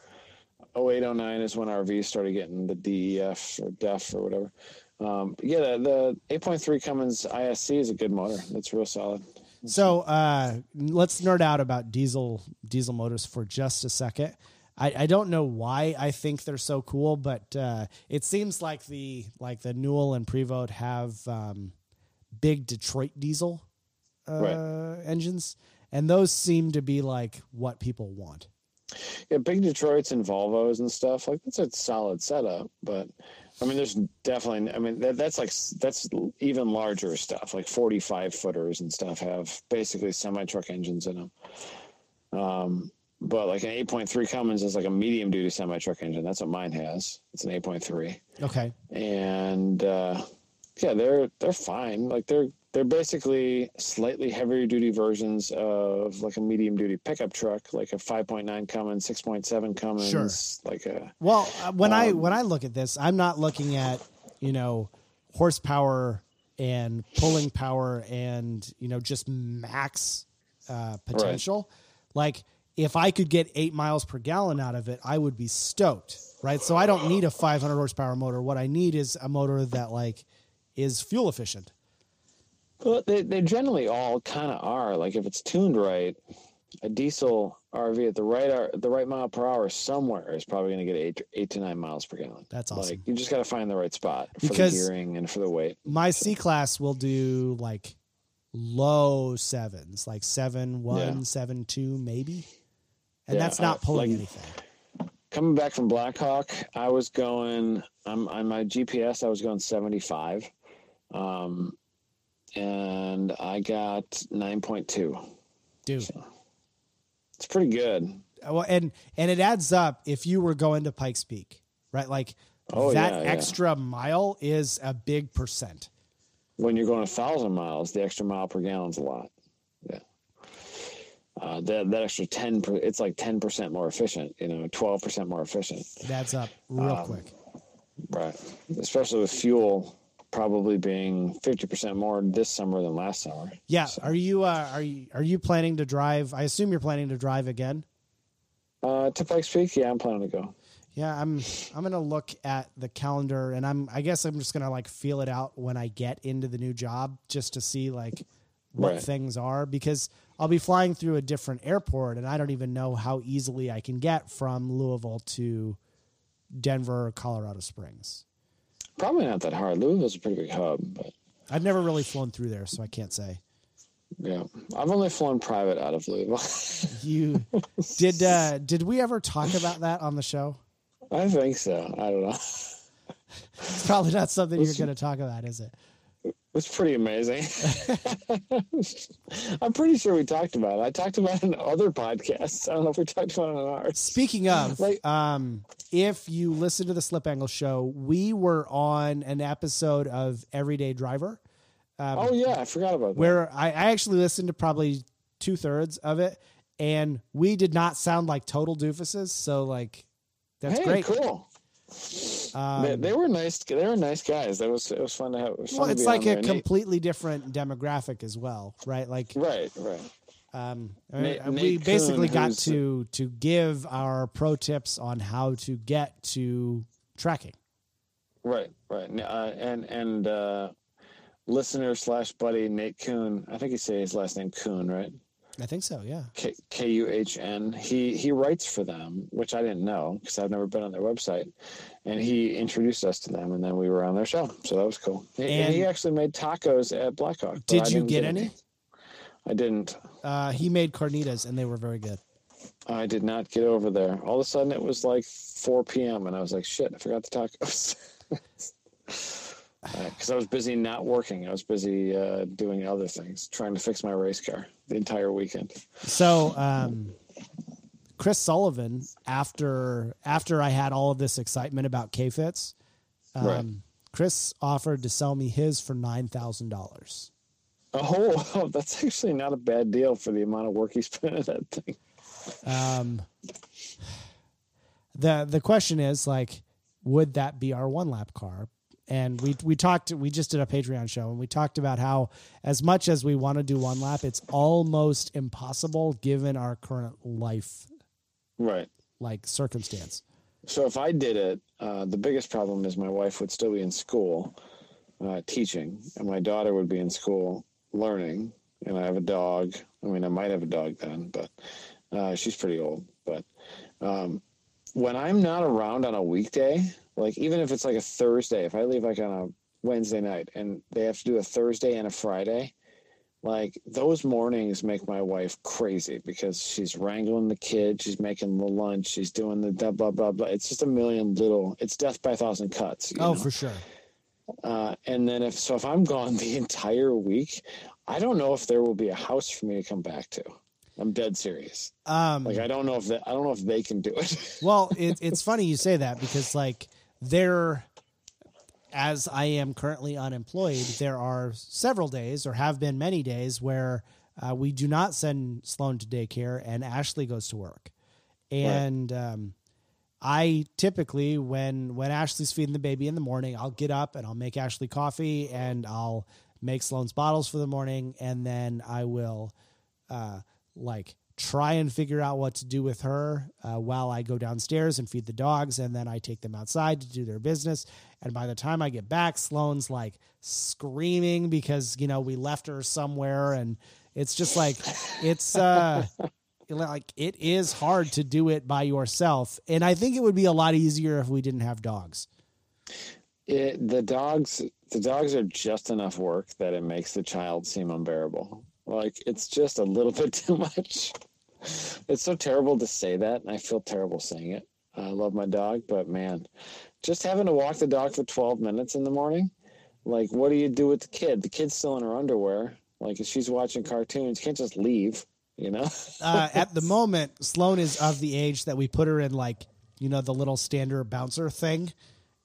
A: 08, 09 is when RVs started getting the DEF or DEF or whatever. Um, yeah, the, the 8.3 Cummins ISC is a good motor. It's real solid.
B: So uh, let's nerd out about diesel diesel motors for just a second. I, I don't know why I think they're so cool, but uh, it seems like the like the Newell and Prevost have um, big Detroit diesel uh,
A: Right.
B: engines, and those seem to be like what people want.
A: Yeah, big Detroits and Volvos and stuff. Like, that's a solid setup. But, I mean, there's definitely, I mean, that, that's like, that's even larger stuff. Like 45 footers and stuff have basically semi truck engines in them. Um, but like an 8.3 Cummins is like a medium duty semi truck engine. That's what mine has. It's an 8.3.
B: Okay,
A: and uh, yeah, they're they're fine. Like they're they're basically slightly heavier duty versions of like a medium duty pickup truck, like a 5.9 Cummins, 6.7 Cummins, like a
B: Well, uh, when I
A: Um,
B: when I look at this, I'm not looking at you know horsepower and pulling power and you know just max uh, potential. Like if I could get eight miles per gallon out of it, I would be stoked, right? So I don't need a 500 horsepower motor. What I need is a motor that like is fuel efficient.
A: Well, they they generally all kind of are. Like if it's tuned right, a diesel RV at the right hour, the right mile per hour somewhere is probably going to get eight eight to nine miles per gallon.
B: That's awesome.
A: Like you just got to find the right spot for
B: Because-
A: the gearing and for the weight.
B: My C class will do like low sevens, like seven one,
A: Yeah.
B: seven two, maybe, and
A: Yeah,
B: that's not
A: uh,
B: pulling
A: like-
B: anything.
A: coming back from Blackhawk, I was going. I'm on my GPS. I was going 75, um, and I got 9.2.
B: dude.
A: It's pretty good.
B: Well, and and it adds up if you were going to Pikes Peak, right? Like
A: Oh,
B: that
A: yeah, yeah.
B: extra mile is a big percent.
A: When you're going a thousand miles, the extra mile per gallon's a lot. Yeah. Uh, that that extra 10, per, it's like 10 percent more efficient. You know, 12 percent more efficient.
B: It adds up real
A: Um,
B: quick.
A: Right. Especially with fuel probably being 50 percent more this summer than last summer.
B: Yeah. Are you uh, are you are you planning to drive? I assume you're planning to drive again.
A: Uh, to Pikes Peak, yeah, I'm planning to go.
B: Yeah, I'm I'm gonna look at the calendar and I'm I guess I'm just gonna like feel it out when I get into the new job just to see like what
A: Right.
B: things are because I'll be flying through a different airport and I don't even know how easily I can get from Louisville to Denver or Colorado Springs.
A: Probably not that hard. Louisville's a pretty big hub, but
B: I've never really flown through there, so I can't say.
A: yeah, I've only flown private out of Louisville.
B: You did uh did we ever talk about that on the show?
A: I think so. I don't know.
B: It's probably not something you're gonna talk about, is it?
A: It's pretty amazing. I'm pretty sure we talked about it. I talked about it in other podcasts. I don't know if we talked about it on ours.
B: Speaking of,
A: Like-
B: um, if you listen to the Slip Angle show, we were on an episode of Everyday Driver
A: Oh yeah, I forgot about that.
B: where I, I actually listened to probably two thirds of it, and we did not sound like total doofuses. So like, that's
A: hey,
B: great.
A: cool.
B: Um,
A: they, they were nice. They were nice guys. That was it was fun to have. Fun
B: well, it's like a completely different demographic as well, right? Like,
A: right, right.
B: Um,
A: Nate-
B: uh, we
A: Nate
B: basically
A: Kuhn,
B: got to to give our pro tips on how to get to tracking.
A: Right, right, uh, and and uh, listener slash buddy Nate Kuhn. I think you say his last name Coon, right?
B: I think so. Yeah.
A: K U H N. He he writes for them, which I didn't know because I've never been on their website, and he introduced us to them, and then we were on their show, so that was cool. He- And, he actually made tacos at Blackhawk.
B: Did you
A: didn't
B: get any?
A: I didn't.
B: Uh, he made carnitas and they were very good.
A: I did not get over there. All of a sudden, it was like 4 p.m., and I was like, "Shit, I forgot the tacos." Because I was busy not working. I was busy uh, doing other things, trying to fix my race car the entire weekend.
B: So, um, Chris Sullivan, after after I had all of this excitement about K Fits, um,
A: Right.
B: Chris offered to sell me his for nine thousand dollars.
A: Oh, that's actually not a bad deal for the amount of work he spent on that thing.
B: Um, the the question is like, would that be our one lap car? And we we talked. We just did a Patreon show, and we talked about how, as much as we want to do one lap, it's almost impossible given our current life
A: Right.
B: like circumstance.
A: So if I did it, uh, the biggest problem is my wife would still be in school uh, teaching, and my daughter would be in school learning. And I have a dog. I mean, I might have a dog then, but uh, she's pretty old. But um, when I'm not around on a weekday, like even if it's like a Thursday, if I leave like on a Wednesday night and they have to do a Thursday and a Friday, like those mornings make my wife crazy because she's wrangling the kid, she's making the lunch, she's doing the blah blah blah blah. It's just a million little. It's death by a thousand cuts.
B: Oh,
A: know?
B: for sure.
A: Uh, and then if so, if I'm gone the entire week, I don't know if there will be a house for me to come back to. I'm dead serious.
B: Um,
A: Like I don't know if that I don't know if they can do it.
B: well, it, it's funny you say that because like there, as I am currently unemployed, there are several days or have been many days where uh, we do not send Sloan to daycare and Ashley goes to work, and um, I typically when when Ashley's feeding the baby in the morning, I'll get up and I'll make Ashley coffee and I'll make Sloan's bottles for the morning, and then I will uh, like try and figure out what to do with her uh, while I go downstairs and feed the dogs, and then I take them outside to do their business. And by the time I get back, Sloan's like screaming because you know we left her somewhere, and it's just like it's uh like it is hard to do it by yourself. And I think it would be a lot easier if we didn't have dogs.
A: it, the dogs the dogs are just enough work that it makes the child seem unbearable like it's just a little bit too much it's so terrible to say that and i feel terrible saying it. I love my dog but man just having to walk the dog for 12 minutes in the morning like what do you do with the kid? The kid's still in her underwear. Like if she's watching cartoons you can't just leave you know?
B: Uh, at the moment, Sloan is of the age that we put her in like you know the little standard bouncer thing.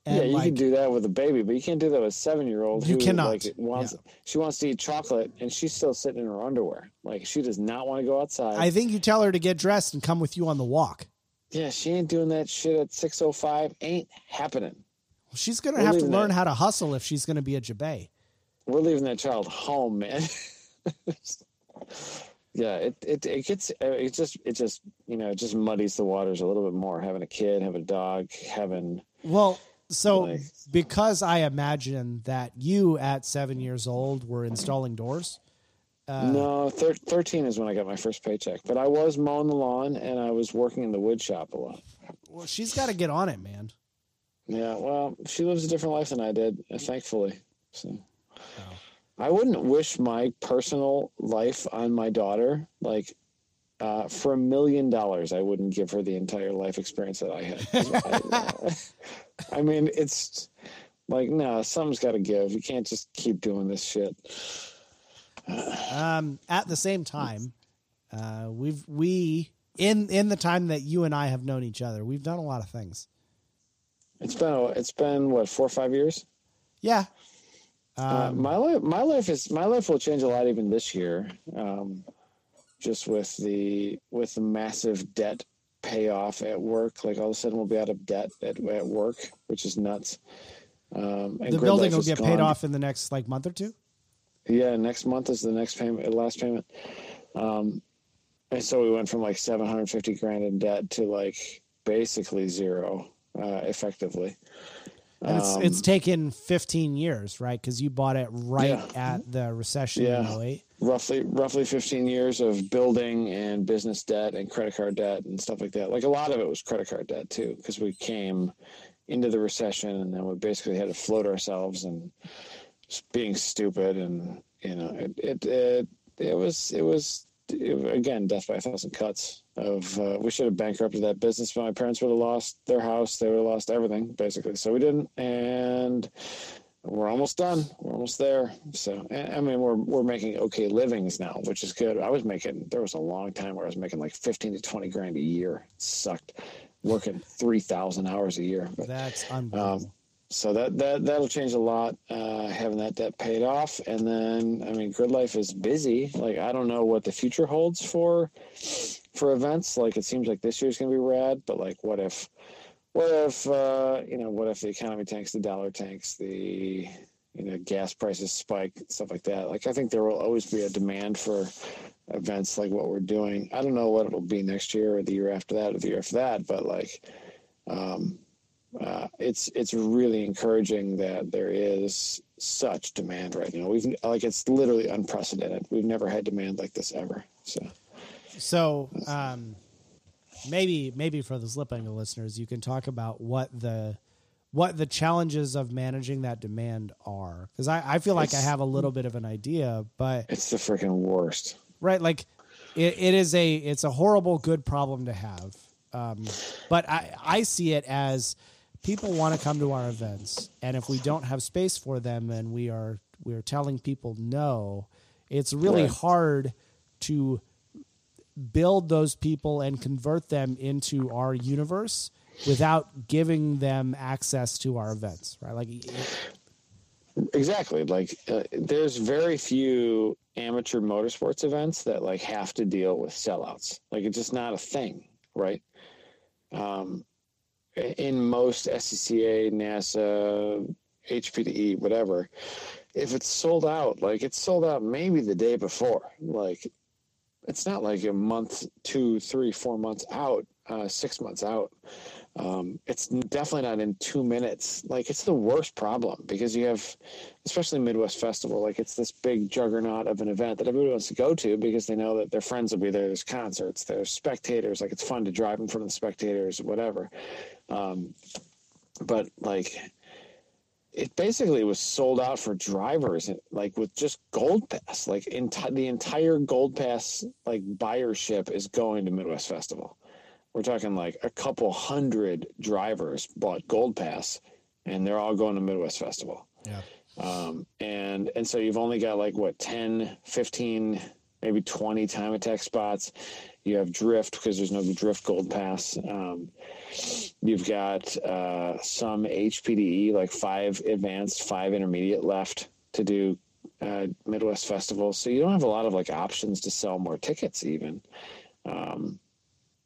B: And
A: yeah, you
B: like,
A: can do that with a baby, but you can't do that with a seven-year-old.
B: You
A: who,
B: cannot,
A: Like, wants she wants to eat chocolate, and she's still sitting in her underwear. Like she does not want to go outside.
B: I think you tell her to get dressed and come with you on the walk.
A: yeah, she ain't doing that shit at six oh five. Ain't happening.
B: She's gonna
A: We're
B: have to learn
A: that.
B: how to hustle if she's gonna be a jabay.
A: We're leaving that child home, man. yeah, it, it it gets uh, it just it just you know it just muddies the waters a little bit more. Having a kid, having a dog, having
B: Well, so
A: Like-
B: because I imagine that you at seven years old were installing doors. Uh,
A: no thir- thirteen is when I got my first paycheck. But I was mowing the lawn and I was working in the wood shop a lot.
B: Well, she's got to get on it, man.
A: Yeah, well, she lives a different life than I did, uh, thankfully. So I wouldn't wish my personal life on my daughter. Like uh, for a million dollars, I wouldn't give her the entire life experience that I had. I, I mean, it's like no, something's got to give. You can't just keep doing this shit.
B: Um, at the same time, uh, we've we in in the time that you and I have known each other, we've done a lot of things.
A: It's been it's been what four or five years.
B: Yeah.
A: Uh,
B: Um,
A: my life, my life is my life will change a lot even this year. Um, just with the with the massive debt payoff at work, like all of a sudden we'll be out of debt at, at work, which is nuts. Um, and
B: the building will get paid off in the next like month or two.
A: Yeah, next month is the next payment, last payment. Um, and so we went from like 750 grand in debt to like basically zero, uh, effectively.
B: And it's,
A: Um,
B: it's taken 15 years, right? Because you bought it right
A: Yeah.
B: at the recession
A: Yeah.
B: in 08.
A: roughly roughly 15 years of building and business debt and credit card debt and stuff like that like a lot of it was credit card debt too because we came into the recession and then we basically had to float ourselves and being stupid and you know it it it, it was it was it, again death by a thousand cuts of uh, we should have bankrupted that business but my parents would have lost their house they would have lost everything basically so we didn't and we're almost done. We're almost there. So, I I mean, we're we're making okay livings now, which is good. I was making there was a long time where I was making like fifteen to twenty grand a year. It sucked, working three thousand hours a year. But
B: That's unbelievable.
A: so that that that'll change a lot. Uh, having that debt paid off, and then I mean, Grid Life is busy. Like I don't know what the future holds for for events. Like it seems like this year's gonna be rad, but like what if what if uh, you know what if the economy tanks, the dollar tanks, the you know gas prices spike, stuff like that. Like I think there will always be a demand for events like what we're doing. I don't know what it'll be next year or the year after that or the year after that, but like um, uh, it's it's really encouraging that there is such demand right now. We've like it's literally unprecedented. We've never had demand like this ever. So
B: So um, maybe maybe for the slip angle listeners, you can talk about what the what the challenges of managing that demand are because I, I feel like I have a little bit of an idea, but
A: it's the freaking worst.
B: right like it, it is a it's a horrible good problem to have um, but I, I see it as people want to come to our events and if we don't have space for them and we are we are telling people no it's really
A: Right.
B: hard to build those people and convert them into our universe without giving them access to our events right like
A: Exactly. Like uh, there's very few amateur motorsports events that like have to deal with sellouts. Like it's just not a thing, right? Um, in most SCCA, NASA, HPDE, whatever, if it's sold out, like it's sold out maybe the day before. Like it's not like a month, two, three, four months out, uh, six months out. Um, it's definitely not in two minutes. Like it's the worst problem because you have, especially Midwest Festival, like it's this big juggernaut of an event that everybody wants to go to because they know that their friends will be there. There's concerts, there's spectators. Like it's fun to drive in front of the spectators, whatever. Um, but like it basically was sold out for drivers like with just gold pass. Like enti- the entire gold pass like buyership is going to midwest festival. We're talking like a couple hundred drivers bought gold pass and they're all going to midwest festival.
B: Yeah.
A: Um, and and so you've only got like what 10 15 maybe 20 time attack spots you have drift because there's no drift gold pass. Um, you've got uh, some hpde like five advanced five intermediate left to do uh, midwest festival. So you don't have a lot of like options to sell more tickets even. Um,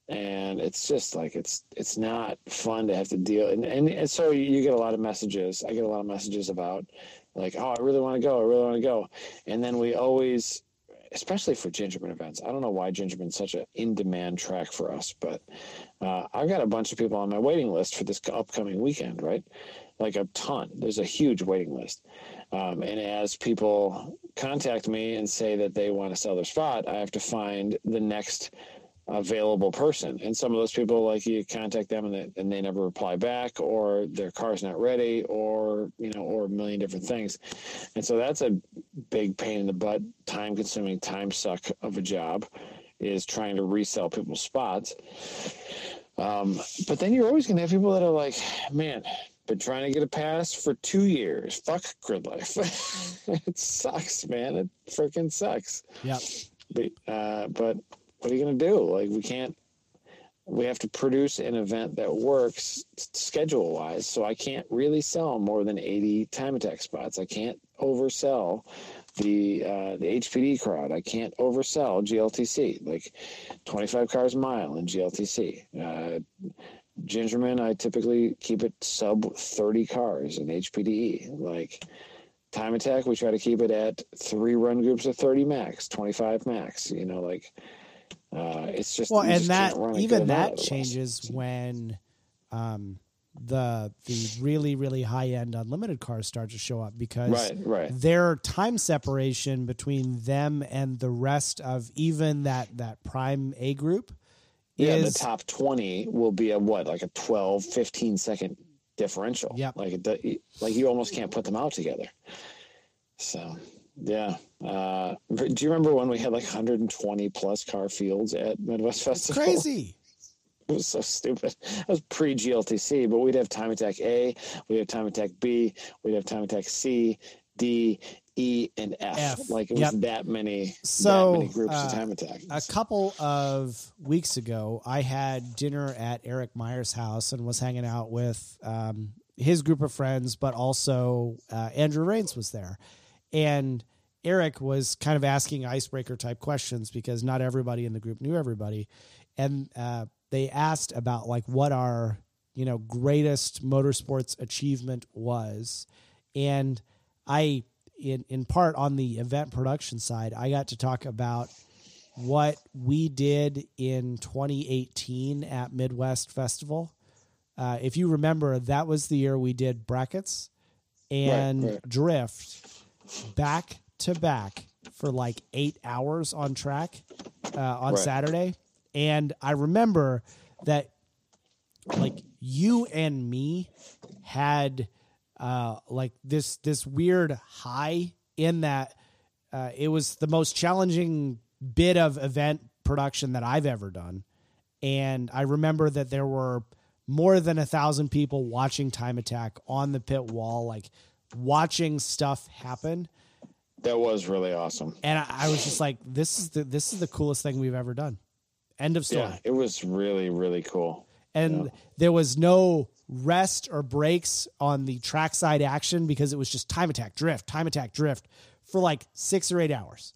A: and it's just like it's it's not fun to have to deal and, and, and so you get a lot of messages. I get a lot of messages about like oh i really want to go i really want to go. And then we always especially for gingerman events. I don't know why gingerman's such an in-demand track for us but uh, i've got a bunch of people on my waiting list for this upcoming weekend right? Like a ton. There's a huge waiting list. Um, and as people contact me and say that they want to sell their spot i have to find the next available person. And some of those people, like you contact them and they, and they never reply back, or their car's not ready, or you know, or a million different things. And so that's a big pain in the butt, time consuming, time suck of a job, is trying to resell people's spots. Um, but then you're always going to have people that are like, man. Been trying to get a pass for two years. Fuck grid life. it sucks, man. It freaking sucks.
B: yeah
A: But, uh, but what are you going to do? Like, we can't, we have to produce an event that works schedule wise. So I can't really sell more than 80 time attack spots. I can't oversell the, uh, the HPD crowd. I can't oversell GLTC, like 25 cars a mile in GLTC. Uh, Gingerman, I typically keep it sub 30 cars in HPDE. Like, time attack we try to keep it at three run groups of 30 max 25 max you know like Uh, it's just
B: well, and
A: just
B: that
A: can't run a
B: even that
A: otherwise.
B: changes when um, the the really really high end unlimited cars start to show up because
A: Right, right.
B: their time separation between them and the rest of even that that prime A group
A: Yeah,
B: is
A: the top 20 will be a what, like a 12, 15 second differential.
B: Yeah,
A: Like, like you almost can't put them out together. So, yeah. Uh, do you remember when we had like 120 plus car fields at Midwest Festival?
B: crazy.
A: It was so stupid. That was pre GLTC, but we'd have time attack A, we'd have time attack B, we'd have time attack C, D, E, and F.
B: F,
A: Like it
B: yep.
A: was that many,
B: So,
A: that many groups
B: uh,
A: of time attack.
B: A couple of weeks ago, I had dinner at Eric Meyer's house and was hanging out with um, his group of friends, but also uh, Andrew Rains was there. And Eric was kind of asking icebreaker type questions because not everybody in the group knew everybody. And uh, they asked about like what our, you know, greatest motorsports achievement was. And I, in, in part on the event production side, I got to talk about what we did in 2018 at Midwest Festival. Uh, if you remember, that was the year we did brackets and
A: Right, right.
B: drift back to back for like eight hours on track uh, on
A: Right.
B: Saturday. And I remember that like you and me had uh, like this this weird high in that uh, it was the most challenging bit of event production that I've ever done. And I remember that there were more than a thousand people watching Time Attack on the pit wall, like watching stuff happen.
A: That was really awesome.
B: And I, I was just like, this is the this is the coolest thing we've ever done. End of story.
A: Yeah, it was really, really cool.
B: and
A: Yeah.
B: there was no rest or breaks on the trackside action because it was just time attack drift time attack drift for like six or eight hours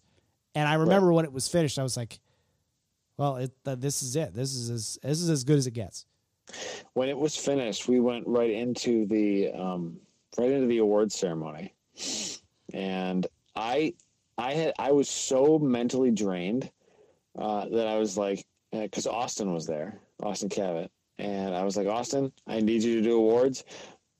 B: and i remember when it was finished i was like well it, th- this is it this is as this is as good as it gets
A: When it was finished, we went right into the um, right into the award ceremony, and I, I had I was so mentally drained uh, that I was like, because Austin was there, Austin Cabot, and I was like, Austin, I need you to do awards.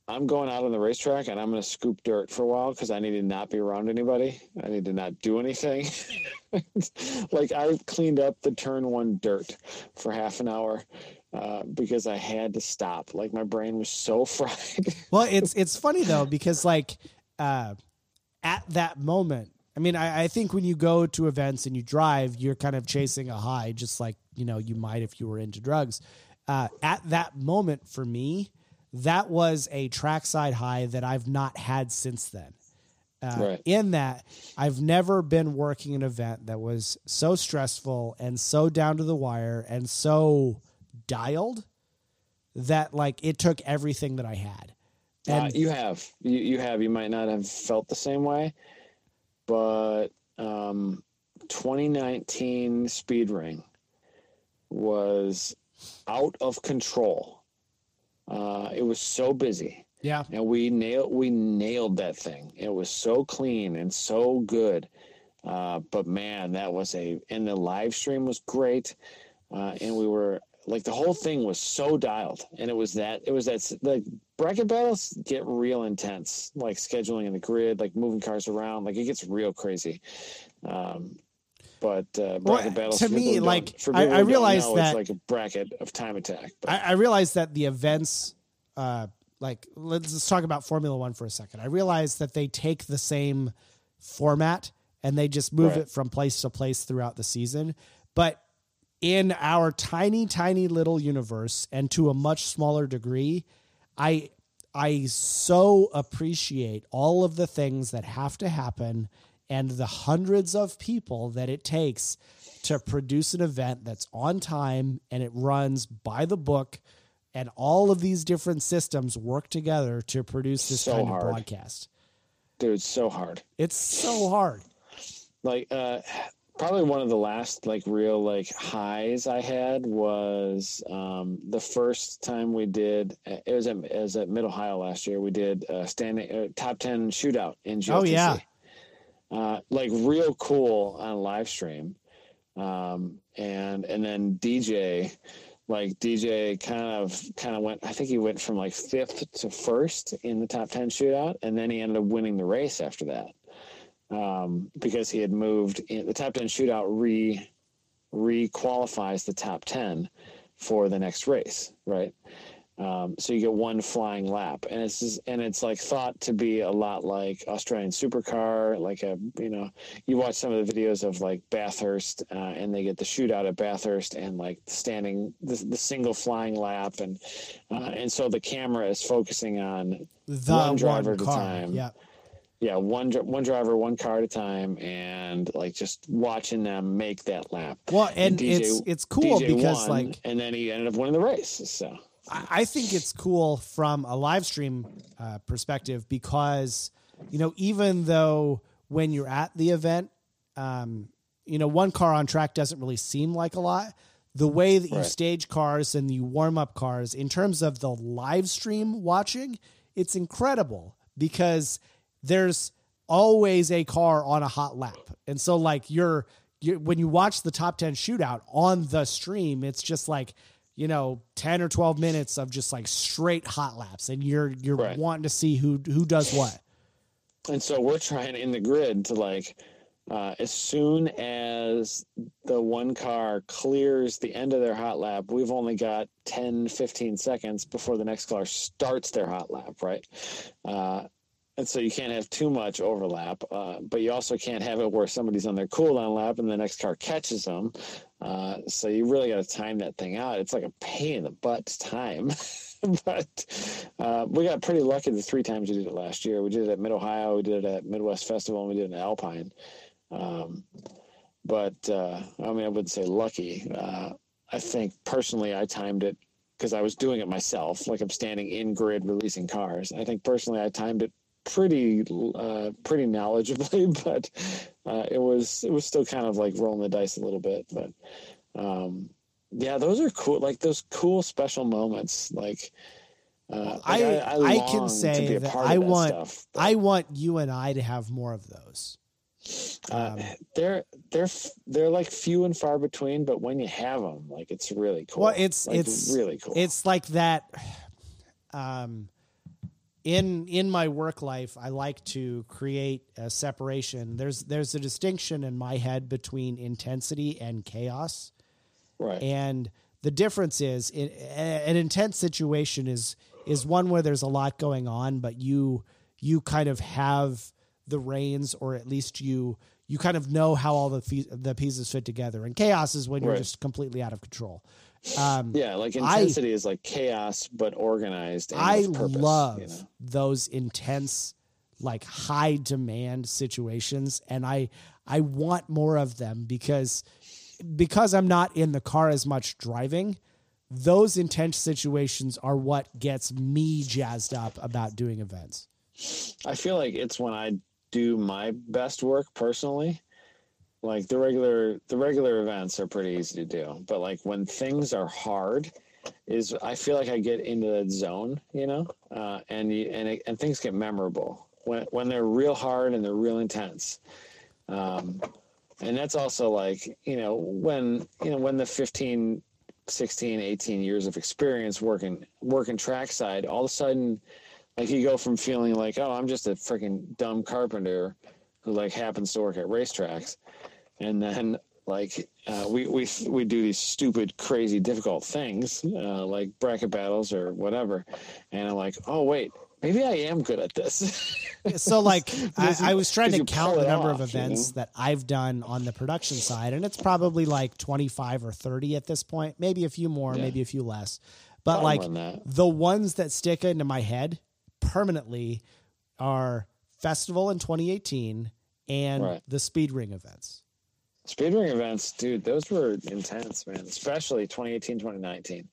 A: I'm going out on the racetrack and I'm going to scoop dirt for a while because I need to not be around anybody. I need to not do anything. like I cleaned up the turn one dirt for half an hour uh, because I had to stop. Like my brain was so fried.
B: well it's it's funny though because like uh at that moment i mean I, I think when you go to events and you drive you're kind of chasing a high just like you know you might if you were into drugs uh at that moment for me that was a trackside high that i've not had since then uh,
A: Right.
B: in that I've never been working an event that was so stressful and so down to the wire and so dialed that like it took everything that I had.
A: Uh, you have, you, you have, you might not have felt the same way, but um, 2019 Speed Ring was out of control. Uh, it was so busy.
B: yeah,
A: and we nailed we nailed that thing. It was so clean and so good. Uh, but man, that was a and the live stream was great, uh, and we were like the whole thing was so dialed, and it was that it was that the bracket battles get real intense, like scheduling in the grid, like moving cars around, like it gets real crazy. Um, but uh, bracket
B: Well,
A: battles
B: to me, like,
A: for
B: I- I realize that-
A: it's like a bracket of time attack. But
B: I, I realized that the events, uh, like let's just talk about Formula One for a second. I realized that they take the same format and they just move
A: Right.
B: it from place to place throughout the season. But in our tiny, tiny little universe, and to a much smaller degree, I I so appreciate all of the things that have to happen and the hundreds of people that it takes to produce an event that's on time and it runs by the book and all of these different systems work together to produce this
A: So
B: kind
A: hard.
B: of broadcast.
A: dude, it's so hard.
B: It's so hard.
A: like uh probably one of the last like real like highs i had was um the first time we did it was at, it was at mid ohio last year we did a standing uh, top 10 shootout in GLTC.
B: Oh, yeah.
A: uh like real cool on live stream Um, and and then DJ, like DJ, kind of kind of went. I think he went from like fifth to first in the top ten shootout, and then he ended up winning the race after that um, because he had moved. In, the top ten shootout re re-qualifies the top ten for the next race, right? Um, so you get one flying lap, and it's just, and it's like thought to be a lot like Australian supercar. Like a you know, you watch some of the videos of like Bathurst, uh, and they get the shootout at Bathurst, and like standing the, the single flying lap, and uh, and so the camera is focusing on
B: The
A: one driver
B: one
A: at a time.
B: Yeah.
A: Yeah, one one driver, one car at a time, and like just watching them make that lap.
B: Well, and
A: DJ
B: it's it's cool
A: DJ
B: because
A: won,
B: like
A: and then he ended up winning the race. So
B: I I think it's cool from a live stream uh, perspective because you know even though when you're at the event, um, you know one car on track doesn't really seem like a lot. The way that you
A: Right.
B: stage cars and you warm up cars in terms of the live stream watching, it's incredible because there's always a car on a hot lap, and so like you're. You, when you watch the top 10 shootout on the stream, it's just like you know 10 or 12 minutes of just like straight hot laps and you're you're
A: Right.
B: wanting to see who who does what
A: and so we're trying in the grid to like uh, as soon as the one car clears the end of their hot lap we've only got 10 15 seconds before the next car starts their hot lap right uh, and so you can't have too much overlap uh, but you also can't have it where somebody's on their cooldown lap and the next car catches them uh, so you really got to time that thing out it's like a pain in the butt to time but uh, we got pretty lucky the three times we did it last year. We did it at Mid Ohio, we did it at Midwest Festival, and we did it in Alpine. Um, but uh, I mean, I wouldn't say lucky. Uh, I think personally, I timed it because I was doing it myself. Like I'm standing in grid releasing cars. I think personally, I timed it pretty uh, pretty knowledgeably, but uh, it was it was still kind of like rolling the dice a little bit. But um, yeah, those are cool. Like those cool special moments. Like uh, like,
B: I-
A: I,
B: I can
A: to
B: say
A: be a
B: that I
A: that
B: want-
A: stuff,
B: i want you and i to have more of those
A: uh,
B: um,
A: they're they're they're like few and far between. But when you have them, like it's really cool.
B: well it's
A: Like,
B: it's
A: really cool.
B: it's like that um in in my work life i like to create a separation. There's there's a distinction in my head between intensity and chaos.
A: Right.
B: and the difference is in, an intense situation is is one where there's a lot going on but you you kind of have the reins or at least you you kind of know how all the fe- the pieces fit together. And chaos is when you're just completely out of control um
A: yeah, like
B: I-
A: intensity is like chaos, but organized. And
B: I
A: purpose,
B: love
A: You know?
B: those intense, like high demand situations, and I I want more of them because because I'm not in the car as much driving. Those intense situations are what gets me jazzed up about doing events.
A: I feel like it's when I do my best work personally. Like the regular the regular events are pretty easy to do, but like when things are hard, is I feel like I get into that zone, you know, uh, and you, and it, and things get memorable when when they're real hard and they're real intense. Um, and that's also like you know when you know when the 15 16 18 years of experience working working trackside all of a sudden like you go from feeling like, oh, I'm just a freaking dumb carpenter who like happens to work at racetracks, and then like uh, we we we do these stupid, crazy, difficult things uh, like bracket battles or whatever, and I'm like, oh wait, maybe I am good at this.
B: So, like, I,
A: you-
B: I was trying to count the number of
A: off, you
B: events
A: know?
B: that I've done on the production side, and it's probably like 25 or 30 at this point, maybe a few more,
A: Yeah.
B: maybe a few less. But like
A: more than that.
B: the ones that stick into my head permanently are Festival in 2018 and
A: Right.
B: the Speed Ring events.
A: Speedring events, dude, those were intense, man. Especially 2018, 2019.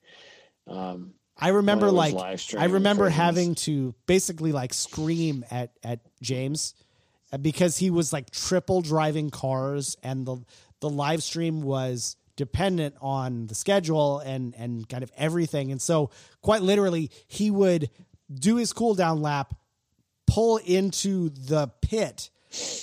A: Um,
B: I remember like I remember having to basically like scream at at James uh, because he was like triple driving cars and the the live stream was dependent on the schedule and and kind of everything and so quite literally he would do his cool down lap pull into the pit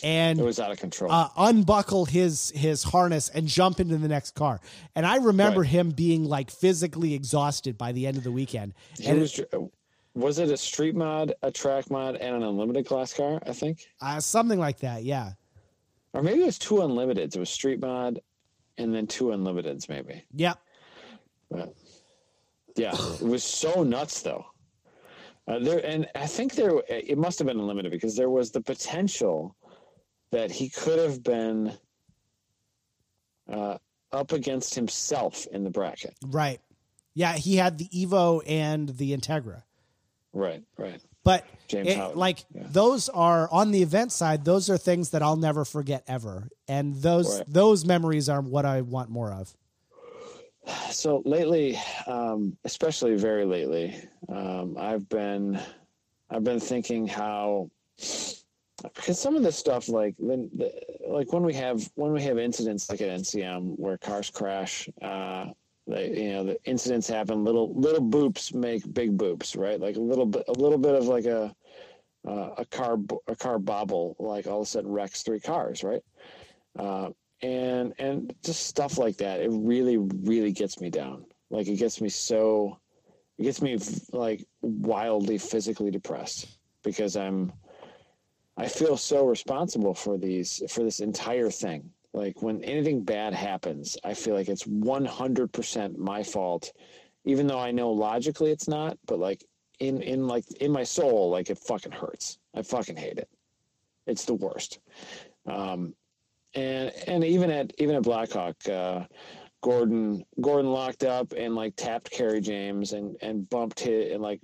B: and
A: It was out of control.
B: uh, unbuckle his his harness and jump into the next car. And I remember
A: Right.
B: him being like physically exhausted by the end of the weekend.
A: he
B: And
A: was, was it a street mod, a track mod, and an unlimited class car? I think,
B: uh, something like that, yeah,
A: or maybe it was two unlimiteds. It was street mod, and then two unlimiteds, maybe.
B: yeah.
A: But yeah, it was so nuts though. Uh, there and I think there it must have been unlimited because there was the potential that he could have been uh, up against himself in the bracket.
B: Right. Yeah, he had the Evo and the Integra.
A: Right, right.
B: But
A: James
B: it- like
A: yeah.
B: those are on the event side, those are things that I'll never forget ever. And those
A: Right.
B: those memories are what I want more of.
A: So lately, um, especially very lately, um, I've been I've been thinking how because some of this stuff like when like when we have when we have incidents like at NCM where cars crash, uh, they, you know the incidents happen. Little little boops make big boops, right? Like a little bit a little bit of like a uh, a car a car bobble like all of a sudden wrecks three cars, right? Uh, and and just stuff like that it really really gets me down. Like it gets me so it gets me like wildly physically depressed because i'm i feel so responsible for these for this entire thing. Like when anything bad happens i feel like it's 100% my fault even though i know logically it's not but like in in like in my soul like it fucking hurts. I fucking hate it. It's the worst. Um and and even at even at Blackhawk, uh, Gordon Gordon locked up and like tapped Kerry James and and bumped hit and like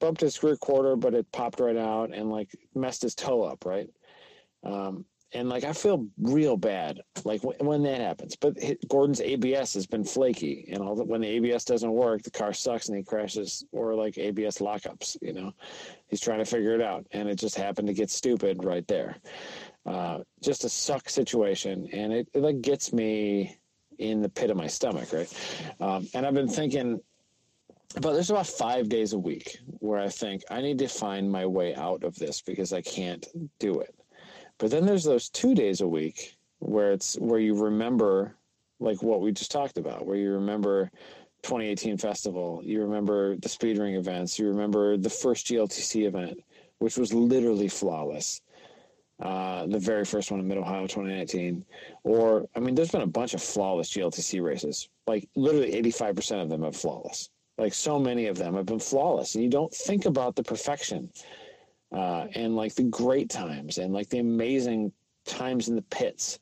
A: bumped his rear quarter, but it popped right out and like messed his toe up, right? Um, and like I feel real bad like w- when that happens. But Gordon's ABS has been flaky, and all that when the ABS doesn't work, the car sucks and he crashes, or like ABS lockups. You know, he's trying to figure it out, and it just happened to get stupid right there uh, just a suck situation, and it, it like gets me in the pit of my stomach, right? Um, and I've been thinking, but there's about five days a week where I think I need to find my way out of this because I can't do it. But then there's those two days a week where it's where you remember like what we just talked about, where you remember 2018 festival, you remember the speed ring events, you remember the first GLTC event, which was literally flawless uh, the very first one in Mid Ohio 2019. Or, I mean, there's been a bunch of flawless GLTC races. Like, literally 85% of them have flawless. Like, so many of them have been flawless. And you don't think about the perfection uh, and, like, the great times and, like, the amazing times in the pits.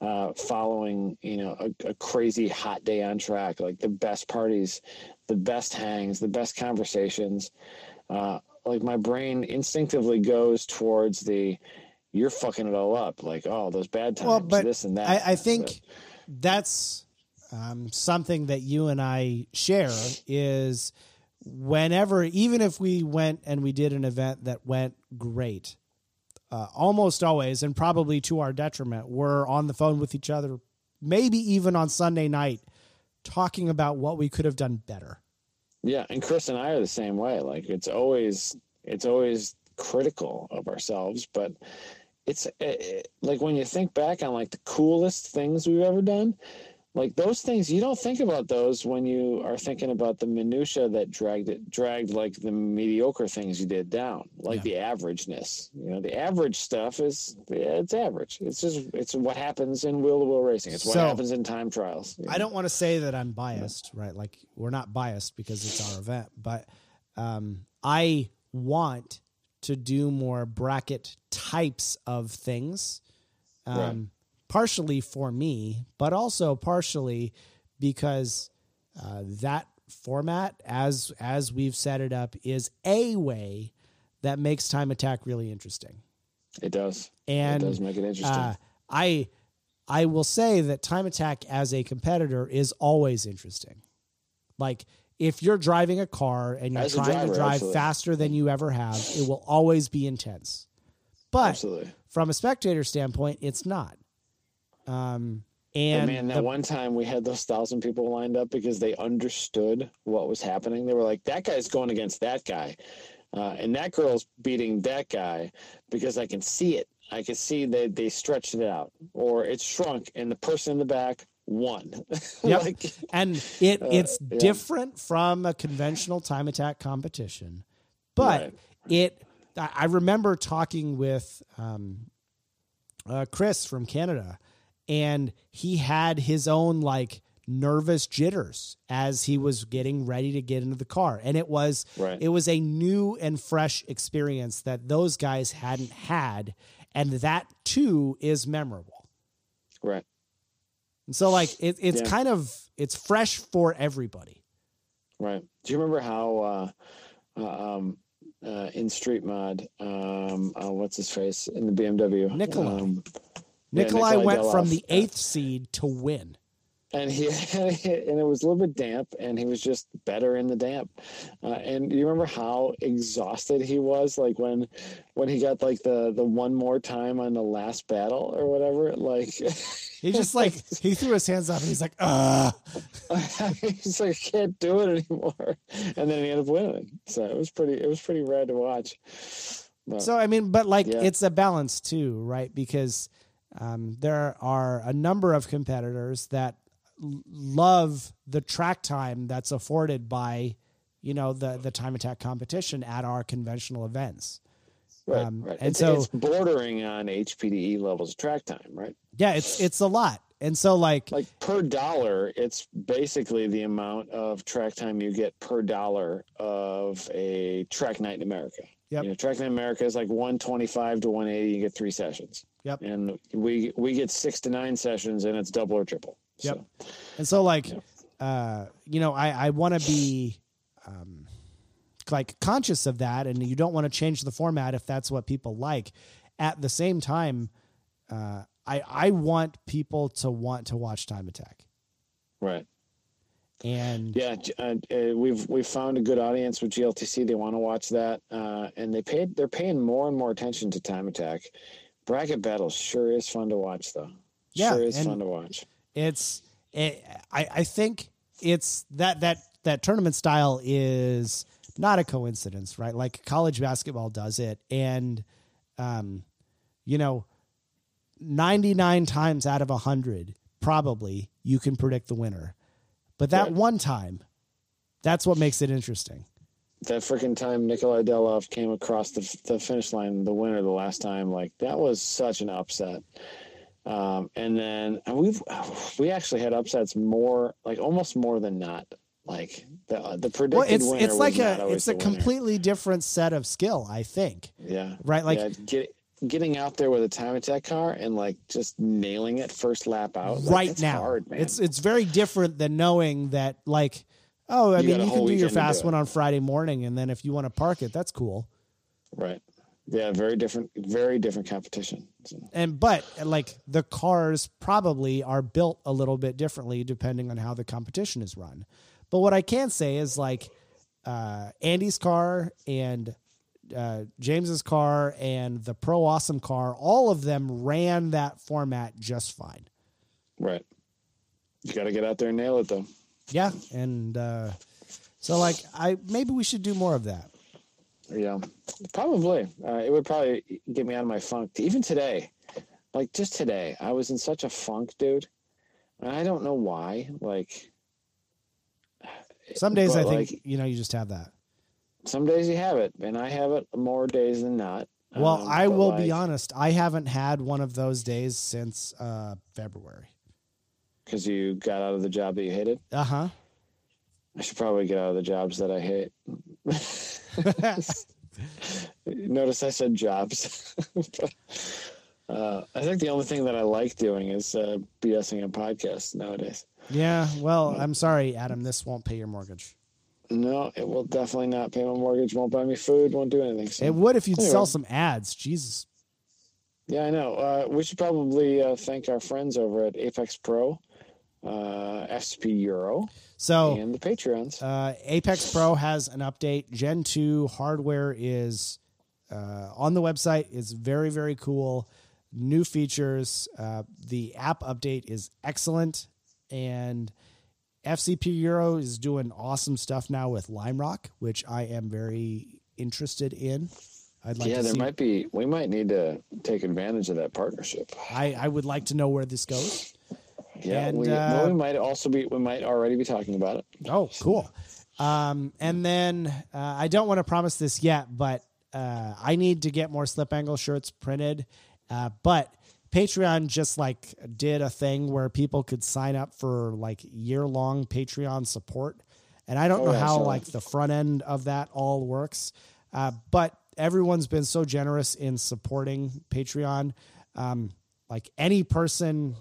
A: Uh, following, you know, a, a crazy hot day on track, like the best parties, the best hangs, the best conversations. Uh, like my brain instinctively goes towards the, you're fucking it all up. Like, oh, those bad times,
B: Well, but
A: this and that.
B: I, I think
A: But-
B: that's um, something that you and I share is whenever, even if we went and we did an event that went great, uh, almost always, and probably to our detriment, we're on the phone with each other, maybe even on Sunday night, talking about what we could have done better.
A: yeah, and Chris and I are the same way. Like, it's always, it's always critical of ourselves, but it's eh, like when you think back on like the coolest things we've ever done, like those things you don't think about those when you are thinking about the minutia that dragged it dragged like the mediocre things you did down like
B: Yeah.
A: the averageness you know the average stuff is yeah, it's average it's just it's what happens in wheel to wheel racing it's what
B: So-
A: happens in time trials
B: I
A: know?
B: don't want to say that I'm biased, right? Like we're not biased because it's our event, but um, I want to do more bracket types of things, um,
A: Right.
B: partially for me, but also partially because uh, that format, as as we've set it up, is a way that makes time attack really interesting
A: it does
B: and
A: it does make it interesting
B: uh, I I will say that time attack as a competitor is always interesting. Like if you're driving a car and you're trying
A: driver,
B: to drive
A: absolutely.
B: faster than you ever have, it will always be intense. But
A: absolutely
B: from a spectator standpoint, it's not. Um,
A: And
B: and
A: man, that
B: the-
A: one time we had those thousand people lined up because they understood what was happening. They were like, "That guy's going against that guy, uh, and that girl's beating that guy because I can see it I can see that they stretched it out, or it's shrunk, and the person in the back won.
B: Yep.
A: like,
B: and it
A: Uh,
B: it's
A: yeah.
B: different from a conventional time attack competition but
A: Right.
B: it I I remember talking with um, uh, Chris from Canada, and he had his own like nervous jitters as he was getting ready to get into the car, and it was
A: Right.
B: it was a new and fresh experience that those guys hadn't had, and that too is memorable.
A: right.
B: And so like it, it's
A: Yeah.
B: kind of it's fresh for everybody.
A: Right. Do you remember how uh, uh, um, uh, in Street Mod, um, uh, what's his face in the BMW?
B: Nikolai.
A: Um, Yeah,
B: Nikolai
A: Nikolai
B: went from the eighth seed to win.
A: And he and it was a little bit damp, and he was just better in the damp. Uh, and you remember how exhausted he was, like when when he got like the the one more time on the last battle or whatever? Like
B: He just like he threw his hands up and he's like, "Uh."
A: he's like, I can't do it anymore. And then he ended up winning. So it was pretty it was pretty rad to watch. But,
B: So I mean, but like
A: Yeah.
B: it's a balance too, right? Because um, there are a number of competitors that love the track time that's afforded by, you know, the the time attack competition at our conventional events.
A: right,
B: um,
A: right.
B: and
A: it's,
B: so-
A: it's bordering on HPDE levels of track time, right?
B: Yeah, it's it's a lot, and so like
A: Like per dollar, it's basically the amount of track time you get per dollar of a track night in America.
B: Yep.
A: You know, in America is like 125 to 180. You get three sessions.
B: Yep.
A: And we we get six to nine sessions, and it's double or triple.
B: Yep.
A: So,
B: And so, like,
A: Yeah.
B: uh, you know, I, I want to be, um, like conscious of that, and you don't want to change the format if that's what people like. At the same time, uh, I I want people to want to watch Time Attack,
A: right.
B: And
A: Yeah, uh, uh, we've we've found a good audience with GLTC. They want to watch that, uh, and they paid. They're paying more and more attention to Time Attack. Bracket battles sure is fun to watch, though.
B: Yeah,
A: sure is fun to watch.
B: it's it, I I think it's that that that tournament style is not a coincidence, right? Like college basketball does it, and um, you know, ninety nine times out of a hundred, probably you can predict the winner, but that
A: Right.
B: one time, that's what makes it interesting.
A: That freaking time Nikolai Delov came across the the finish line, the winner the last time, like that was such an upset. Um, and then and we've we actually had upsets more, like almost more than not. Like the the predicted
B: Well, it's
A: winner
B: it's like a it's a
A: the winner.
B: completely different set of skill, I think.
A: Yeah.
B: Right, like-
A: yeah, get, getting out there with a time attack car and like just nailing it first lap out. like,
B: right now.
A: Hard,
B: it's it's very different than knowing that like oh, I
A: You
B: mean you can do your fast
A: do
B: one on Friday morning and then if you want to park it, that's cool.
A: right. Yeah, very different, very different competition.
B: And but like the cars probably are built a little bit differently depending on how the competition is run. But what I can say is like uh, Andy's car and uh, James's car and the Pro Awesome car, all of them ran that format just fine.
A: right. You got to get out there and nail it, though.
B: Yeah, and uh, so like I maybe we should do more of that.
A: Yeah, probably. Uh, it would probably get me out of my funk. Even today, like just today, I was in such a funk, dude. And I don't know why. Like
B: Some days I think
A: like,
B: you know you just have that.
A: Some days you have it, and I have it more days than not.
B: Well,
A: Um,
B: I will be honest. I haven't had one of those days since uh, February.
A: because you got out of the job that you hated.
B: Uh huh.
A: I should probably get out of the jobs that I hate. Notice I said jobs. uh, I think the only thing that I like doing is uh, BSing on podcasts nowadays.
B: yeah. Well, I'm sorry, Adam. This won't pay your mortgage.
A: No, it will definitely not pay my mortgage. Won't buy me food. Won't do anything. So.
B: It would if you'd
A: Anyway.
B: sell some ads. Jesus.
A: yeah, I know. Uh, we should probably uh, thank our friends over at Apex Pro, uh, FCP Euro,
B: So
A: and the Patreons.
B: uh, Apex Pro has an update. Gen 2 hardware is uh, on the website. It's very, very cool. New features. Uh, the app update is excellent. And FCP Euro is doing awesome stuff now with Lime Rock, which I am very interested in. I'd like
A: yeah, there
B: see.
A: might be. We might need to take advantage of that partnership.
B: I, I would like to know where this goes.
A: Yeah,
B: And,
A: we,
B: uh,
A: well, we might also be. We might already be talking about it.
B: Oh, cool. Um, and then uh, I don't want to promise this yet, but uh, I need to get more slip angle shirts printed. Uh, but Patreon just like did a thing where people could sign up for like year long Patreon support. And I don't
A: Oh,
B: know
A: yeah,
B: how like the front end of that all works. Uh, but everyone's been so generous in supporting Patreon. Um, like any person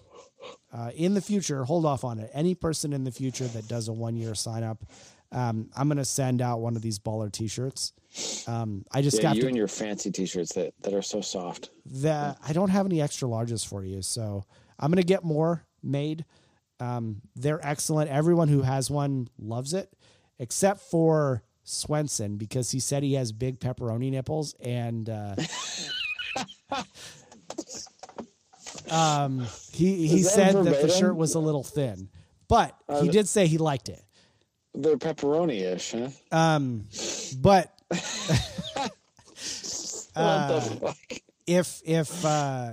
B: uh, in the future, hold off on it. Any person in the future that does a one year sign up, um, I'm going to send out one of these baller t shirts. Um, I just
A: Yeah,
B: got
A: you
B: to,
A: and your fancy T-shirts that that are so soft.
B: the, I don't have any extra larges for you. So I'm going to get more made. Um, they're excellent. Everyone who has one loves it, except for Swenson because he said he has big pepperoni nipples and uh, um, he he
A: that
B: said that the shirt was a little thin, but
A: Uh,
B: he did say he liked it.
A: They're pepperoni-ish, huh?
B: Um, but Uh, if if uh,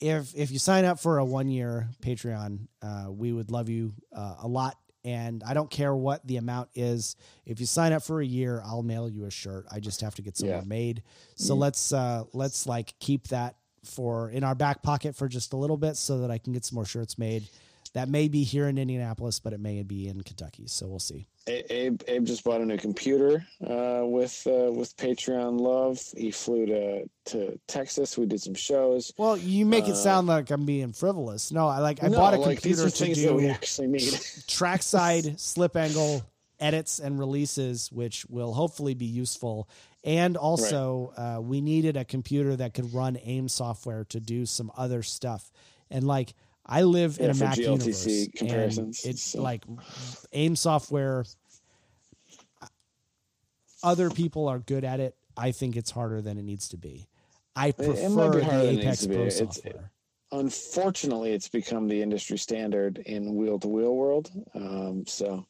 B: if if you sign up for a one year Patreon, uh, we would love you uh, a lot. And I don't care what the amount is. If you sign up for a year, I'll mail you a shirt. I just have to get some
A: Yeah.
B: made. So let's uh, let's like keep that for in our back pocket for just a little bit, so that I can get some more shirts made. That may be here in Indianapolis, but it may be in Kentucky. So we'll see.
A: Abe, Abe just bought a new computer uh, with uh, with Patreon love. He flew to to Texas. We did some shows.
B: Well, you make it sound like I'm being frivolous. No, I like I
A: Uh, No,
B: bought a
A: like,
B: computer to do
A: actually need.
B: trackside slip angle edits and releases, which will hopefully be useful. And also, uh, we needed a computer that could run AIM software to do some other stuff. And like, I live in a Mac
A: GLTC
B: universe, and it's
A: so.
B: like AIM software. Other people are good at it. I think it's harder than it needs to be. I prefer
A: be
B: the
A: it
B: Apex. Pro
A: It's-
B: software.
A: Unfortunately, it's become the industry standard in wheel to wheel world. Um, so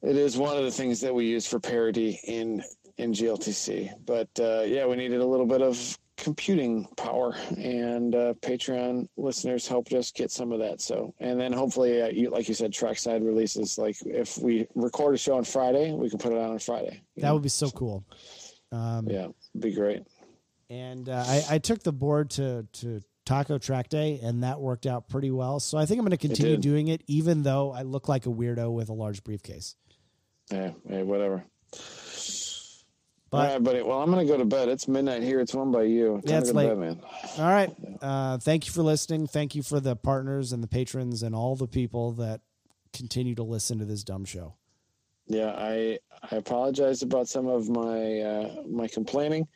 A: it is one of the things that we use for parity in in GLTC. But uh, yeah, we needed a little bit of computing power, and uh, Patreon listeners helped us get some of that. So, and then hopefully, uh, you, like you said, trackside releases. Like if we record a show on Friday, we can put it out on Friday.
B: That
A: know?
B: would be so cool. Um,
A: yeah, be great.
B: and uh, I, I took the board to to Taco Track Day, and that worked out pretty well. So I think I'm going to continue
A: did.
B: doing it, even though I look like a weirdo with a large briefcase.
A: Yeah, hey, whatever.
B: But-
A: All right, buddy. Well, I'm gonna go to bed. It's midnight here. It's one by you. Time
B: Yeah, it's
A: to
B: late.
A: bed, man.
B: All right, uh, thank you for listening. Thank you for the partners and the patrons and all the people that continue to listen to this dumb show.
A: Yeah, I I apologize about some of my uh, my complaining.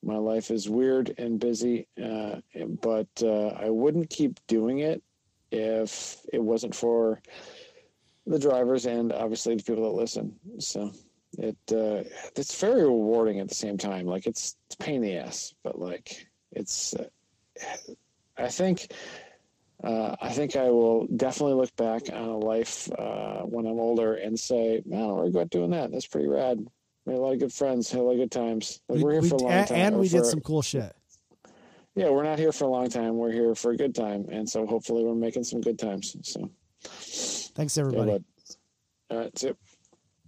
A: My life is weird and busy, uh, but uh, I wouldn't keep doing it if it wasn't for the drivers and obviously the people that listen. So it uh, it's very rewarding at the same time. Like it's, it's a pain in the ass, but like it's. Uh, I think. Uh, I think I will definitely look back on a life uh, when I'm older and say, "Man, I regret doing that. That's pretty rad. Made a lot of good friends, had a lot of good times. Like,
B: We-
A: we're here
B: we-
A: for a long time,
B: and we did some cool shit.
A: Yeah, we're not here for a long time. We're here for a good time, and so hopefully we're making some good times. So,
B: Thanks everybody.
A: bud. All right, so